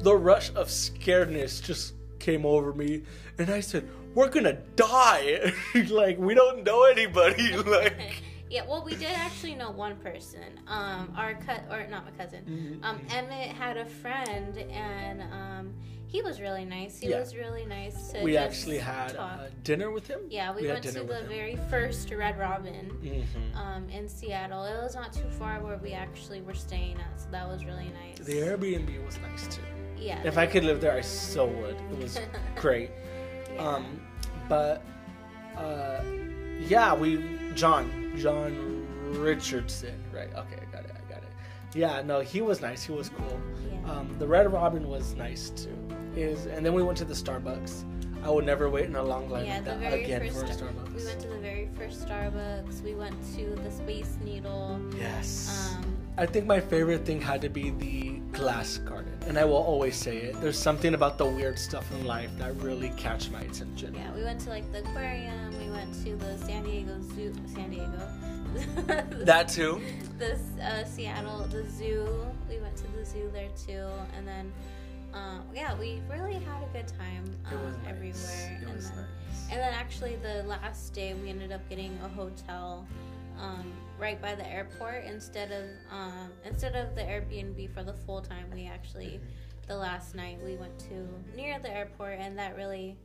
the rush of scaredness just came over me, and I said, "We're gonna die. [LAUGHS] like we don't know anybody. [LAUGHS] like [LAUGHS] yeah, well, we did actually know one person. Um, our cut or not my cousin. Mm-hmm. Um, Emmett had a friend, and um, he was really nice. He Yeah. was really nice to. we actually had uh, dinner with him. yeah, we, we went to the very first Red Robin. Mhm. Um, in Seattle, it was not too far where we actually were staying at, so that was really nice. The Airbnb was nice too. yeah. If I could live there, I so would. It was [LAUGHS] great. yeah. Um, but uh, yeah, we John John Richardson, right? Okay, I got it. I got it. Yeah, no, he was nice. He was cool. Yeah. Um, the Red Robin was nice too. Is and then we went to the Starbucks. I would never wait in a long line yeah, like that again for a Star- Starbucks. we went to the very first Starbucks. We went to the Space Needle. yes. Um, I think my favorite thing had to be the glass garden, and I will always say it. There's something about the weird stuff in life that really catch my attention. Yeah, we went to like the aquarium. We went to the San Diego Zoo. San Diego. [LAUGHS] That too. the uh, Seattle, the zoo. We went to the zoo there too, and then um, yeah, we really had a good time It um, was nice. everywhere. It and was then, nice. and then actually the last day we ended up getting a hotel um, right by the airport instead of um, instead of the Airbnb for the full time. We actually [LAUGHS] the last night we went to near the airport, and that really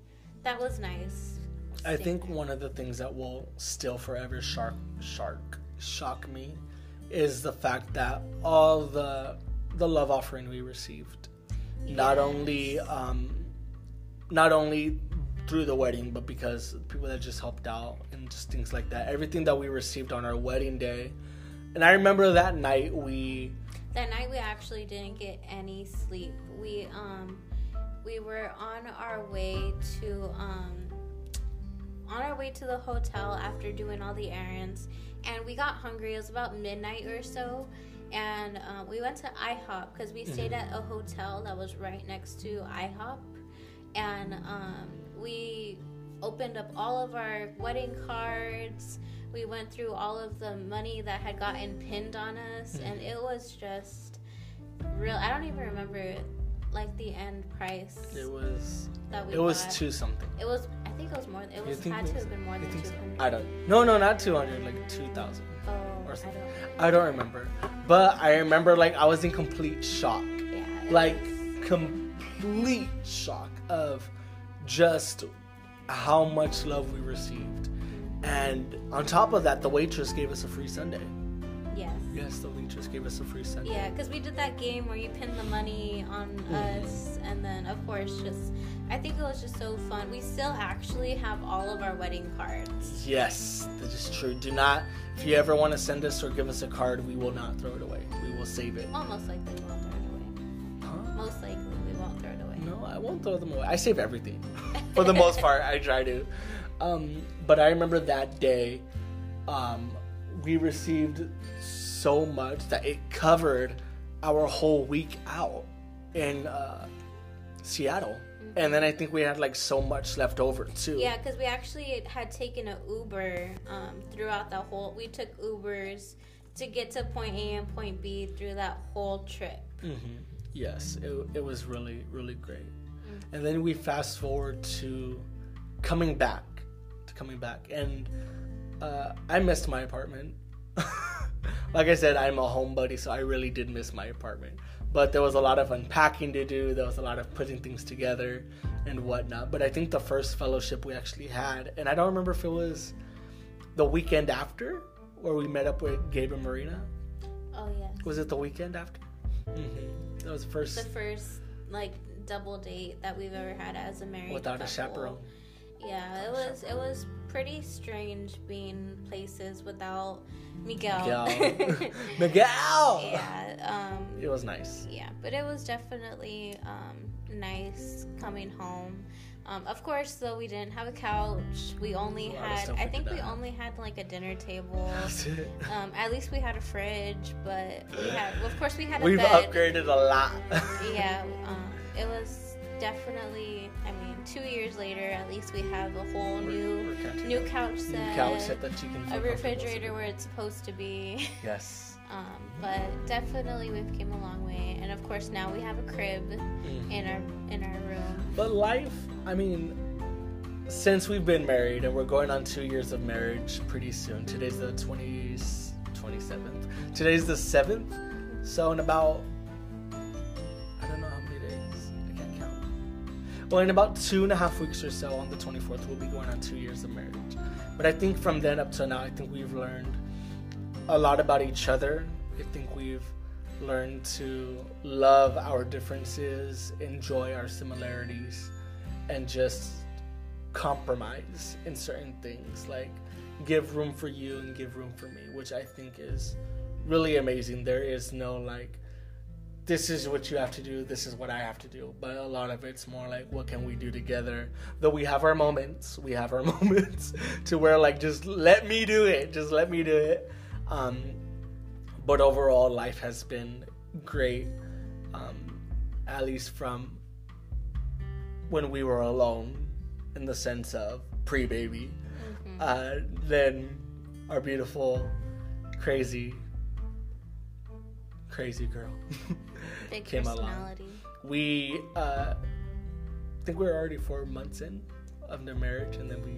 that was nice. I think there. one of the things that will still forever shark shark shock me is the fact that all the the love offering we received, not only um, not only through the wedding, but because people that just helped out and just things like that. Everything that we received on our wedding day, and I remember that night we That night we actually didn't get any sleep. We um we were on our way to um on our way to the hotel after doing all the errands and we got hungry. It was about midnight or so. And uh, we went to IHOP because we stayed at a hotel that was right next to IHOP. And um, we opened up all of our wedding cards. We went through all of the money that had gotten pinned on us, and it was just real. I don't even remember like the end price it was that we. it was got. two something. It was. I think it was more. It was had it to was- have been more than two so? I don't. No, no, not two hundred. Like two thousand. Oh, or I don't. I don't remember. But I remember like I was in complete shock. Yeah. Like complete shock of just how much love we received. And on top of that, the waitress gave us a free sundae. Yes. Yes, the waitress gave us a free sundae. Yeah, because we did that game where you pin the money on Mm-hmm. us, and then of course, just I think it was just so fun. We still actually have all of our wedding cards. Yes, that is true. Do not, if you ever want to send us or give us a card, we will not throw it away. We will save it. Well, most likely we won't throw it away. Huh? Most likely we won't throw it away. No, I won't throw them away. I save everything. [LAUGHS] For the most part, I try to. Um, but I remember that day, um, we received so much that it covered our whole week out in uh, Seattle. And then I think we had like so much left over too. Yeah, because we actually had taken an Uber um, throughout the whole. We took Ubers to get to point A and point B through that whole trip. Mm-hmm. Yes, it, it was really really great. Mm-hmm. And then we fast forward to coming back, to coming back, and uh, I missed my apartment. [LAUGHS] like I said, I'm a homebody, so I really did miss my apartment. But there was a lot of unpacking to do. There was a lot of putting things together and whatnot. But I think the first fellowship we actually had, and I don't remember if it was the weekend after where we met up with Gabe and Marina. Oh yeah. Was it the weekend after? Mm-hmm. That was the first. The first like double date that we've ever had as a married without couple. a chaperone. Yeah, it was it was pretty strange being places without Miguel. Miguel. [LAUGHS] Miguel. Yeah. Um, it was nice. Yeah, but it was definitely um, nice coming home. Um, of course, though, we didn't have a couch. We only had, I think we only had like a dinner table. [LAUGHS] That's it. Um, at least we had a fridge, but we had, well, of course, we had a We've bed. upgraded a lot. yeah, [LAUGHS] um, it was definitely. I mean, two years later, at least we have a whole new new couch set, new couch set that you can a refrigerator where it's supposed to be. [LAUGHS] Yes. Um, but definitely we've came a long way, and of course now we have a crib mm. in our in our room. But life, I mean, since we've been married and we're going on two years of marriage pretty soon. Today's the 20, 27th. Today's the 7th. So in about, In about two and a half weeks or so, on the 24th, we'll be going on two years of marriage. But I think from then up to now, I think we've learned a lot about each other. I think we've learned to love our differences, enjoy our similarities, and just compromise in certain things. Like give room for you and give room for me, which I think is really amazing. There is no like, this is what you have to do, this is what I have to do. But a lot of it's more like, what can we do together? Though we have our moments, we have our [LAUGHS] moments to where like, just let me do it, just let me do it. Um, but overall, life has been great, um, at least from when we were alone, in the sense of pre baby. Mm-hmm. Uh, then our beautiful, crazy, crazy girl [LAUGHS] [LAUGHS] came along. We uh, think we are already four months in of their marriage, and then we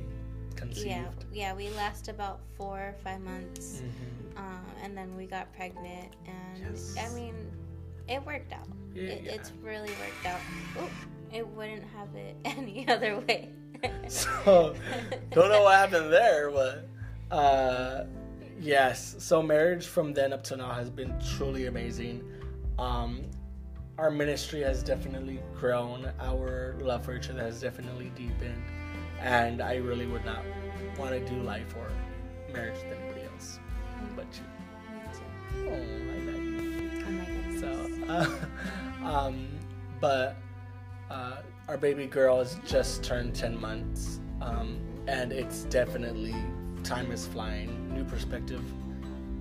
conceived. Yeah, yeah, we last about four or five months, mm-hmm. uh, and then we got pregnant, and yes. I mean, it worked out. Yeah, it, yeah. It's really worked out. Ooh, it wouldn't have it [LAUGHS] any other way. [LAUGHS] so, don't know what happened there, but uh, yes. So marriage from then up to now has been truly amazing. Um, our ministry has definitely grown. Our love for each other has definitely deepened and I really would not want to do life or marriage with anybody else but you. Oh, I you. Oh my goodness. So, uh, [LAUGHS] um, but uh, our baby girl has just turned 10 months, um, and it's definitely time is flying. New perspective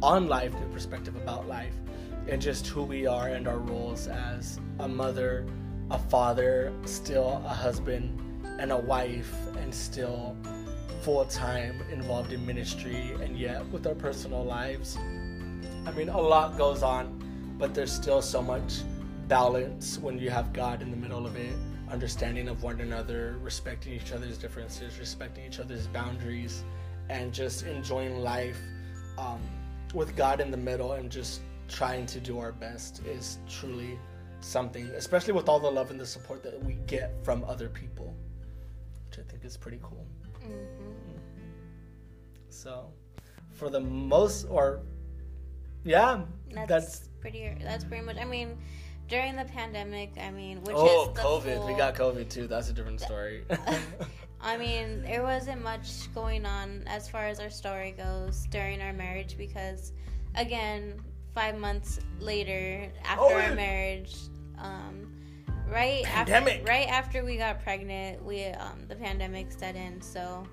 on life, new perspective about life, and just who we are and our roles as a mother, a father, still a husband and a wife and still full time involved in ministry and yet with our personal lives. I mean, a lot goes on, but there's still so much balance when you have God in the middle of it, understanding of one another, respecting each other's differences, respecting each other's boundaries, and just enjoying life um, with God in the middle and just trying to do our best is truly something, especially with all the love and the support that we get from other people which I think is pretty cool. Mm-hmm. So, for the most, or yeah, that's, that's, pretty. That's pretty much. I mean, during the pandemic, I mean, which oh, is COVID. Full, we got COVID too. That's a different [LAUGHS] story. I mean, there wasn't much going on as far as our story goes during our marriage because, again, five months later after oh, our marriage, um, right pandemic. after right after we got pregnant, we um, the pandemic set in. So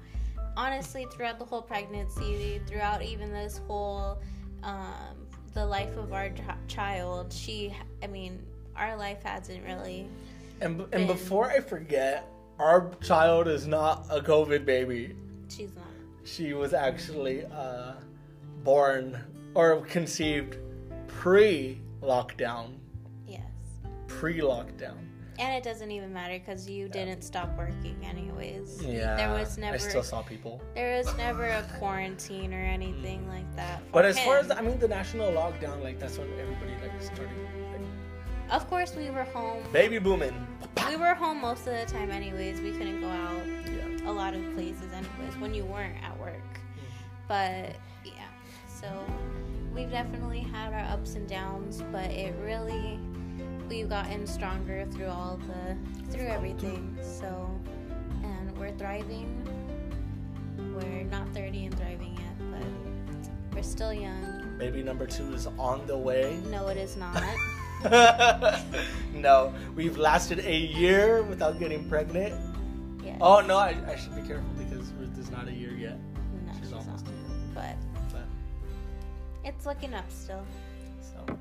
honestly, throughout the whole pregnancy, throughout even this whole um, the life of our child, she, I mean, our life hasn't really And, and been- before I forget, our child is not a COVID baby. She's not. She was actually uh, born or conceived pre lockdown. Yes. Pre lockdown. And it doesn't even matter because you didn't stop working anyways. Yeah. There was never. I still saw people. there was never a quarantine or anything like that. But as far as I mean, the national lockdown, like that's when everybody like started like, of course we were home. baby booming. We were home most of the time anyways. We couldn't go out Yeah. a lot of places anyways when you weren't at work. Mm-hmm. But yeah. So we've definitely had our ups and downs, but it really we've gotten stronger through all the through everything. So and we're thriving. We're not 30 and thriving yet, but we're still young. Baby number two is on the way. No, it is not. [LAUGHS] no, we've lasted a year without getting pregnant. Yes. Oh no, I, I should be careful it's looking up still. so,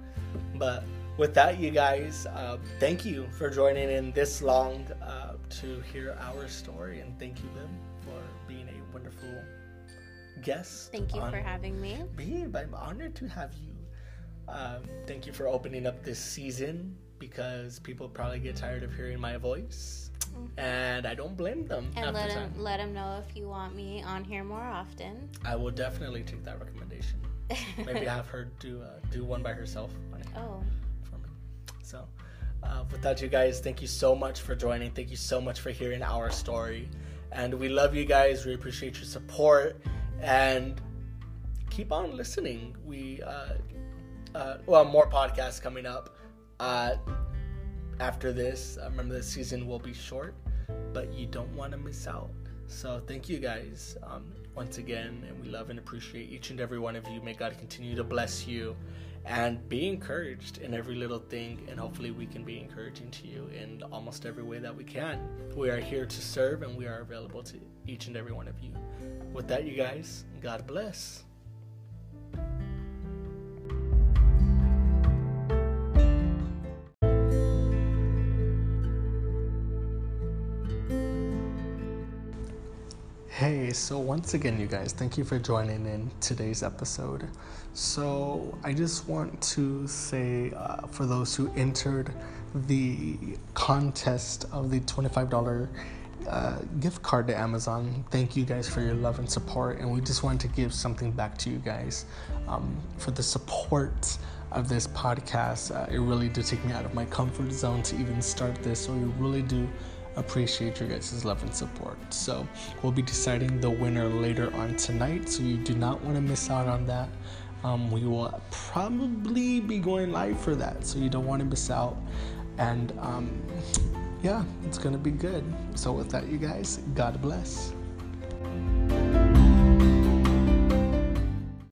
but with that, you guys, uh, thank you for joining in this long uh, to hear our story, and thank you, Bim, for being a wonderful guest. Thank you on- for having me. Babe, I'm honored to have you. Um, thank you for opening up this season because people probably get tired of hearing my voice, and I don't blame them. And let the him time. let him know if you want me on here more often. I will definitely take that recommendation. [LAUGHS] Maybe have her do uh, do one by herself oh, for me. So, uh, with that, you guys, thank you so much for joining. Thank you so much for hearing our story, and we love you guys. We appreciate your support, and keep on listening. We uh, uh, well, more podcasts coming up. Uh, after this, uh, remember the season will be short, but you don't want to miss out. So thank you guys um, once again, and we love and appreciate each and every one of you. May God continue to bless you, and be encouraged in every little thing. And hopefully, we can be encouraging to you in almost every way that we can. We are here to serve, and we are available to each and every one of you. With that, you guys, God bless. Hey, so once again, you guys, thank you for joining in today's episode. So, I just want to say uh, for those who entered the contest of the $25 uh, gift card to Amazon, thank you guys for your love and support. And we just wanted to give something back to you guys um, for the support of this podcast. Uh, it really did take me out of my comfort zone to even start this. So, we really do appreciate your guys' love and support. So we'll be deciding the winner later on tonight, so you do not want to miss out on that. Um, we will probably be going live for that, so you don't want to miss out. And um, yeah, it's gonna be good. So with that, you guys, God bless.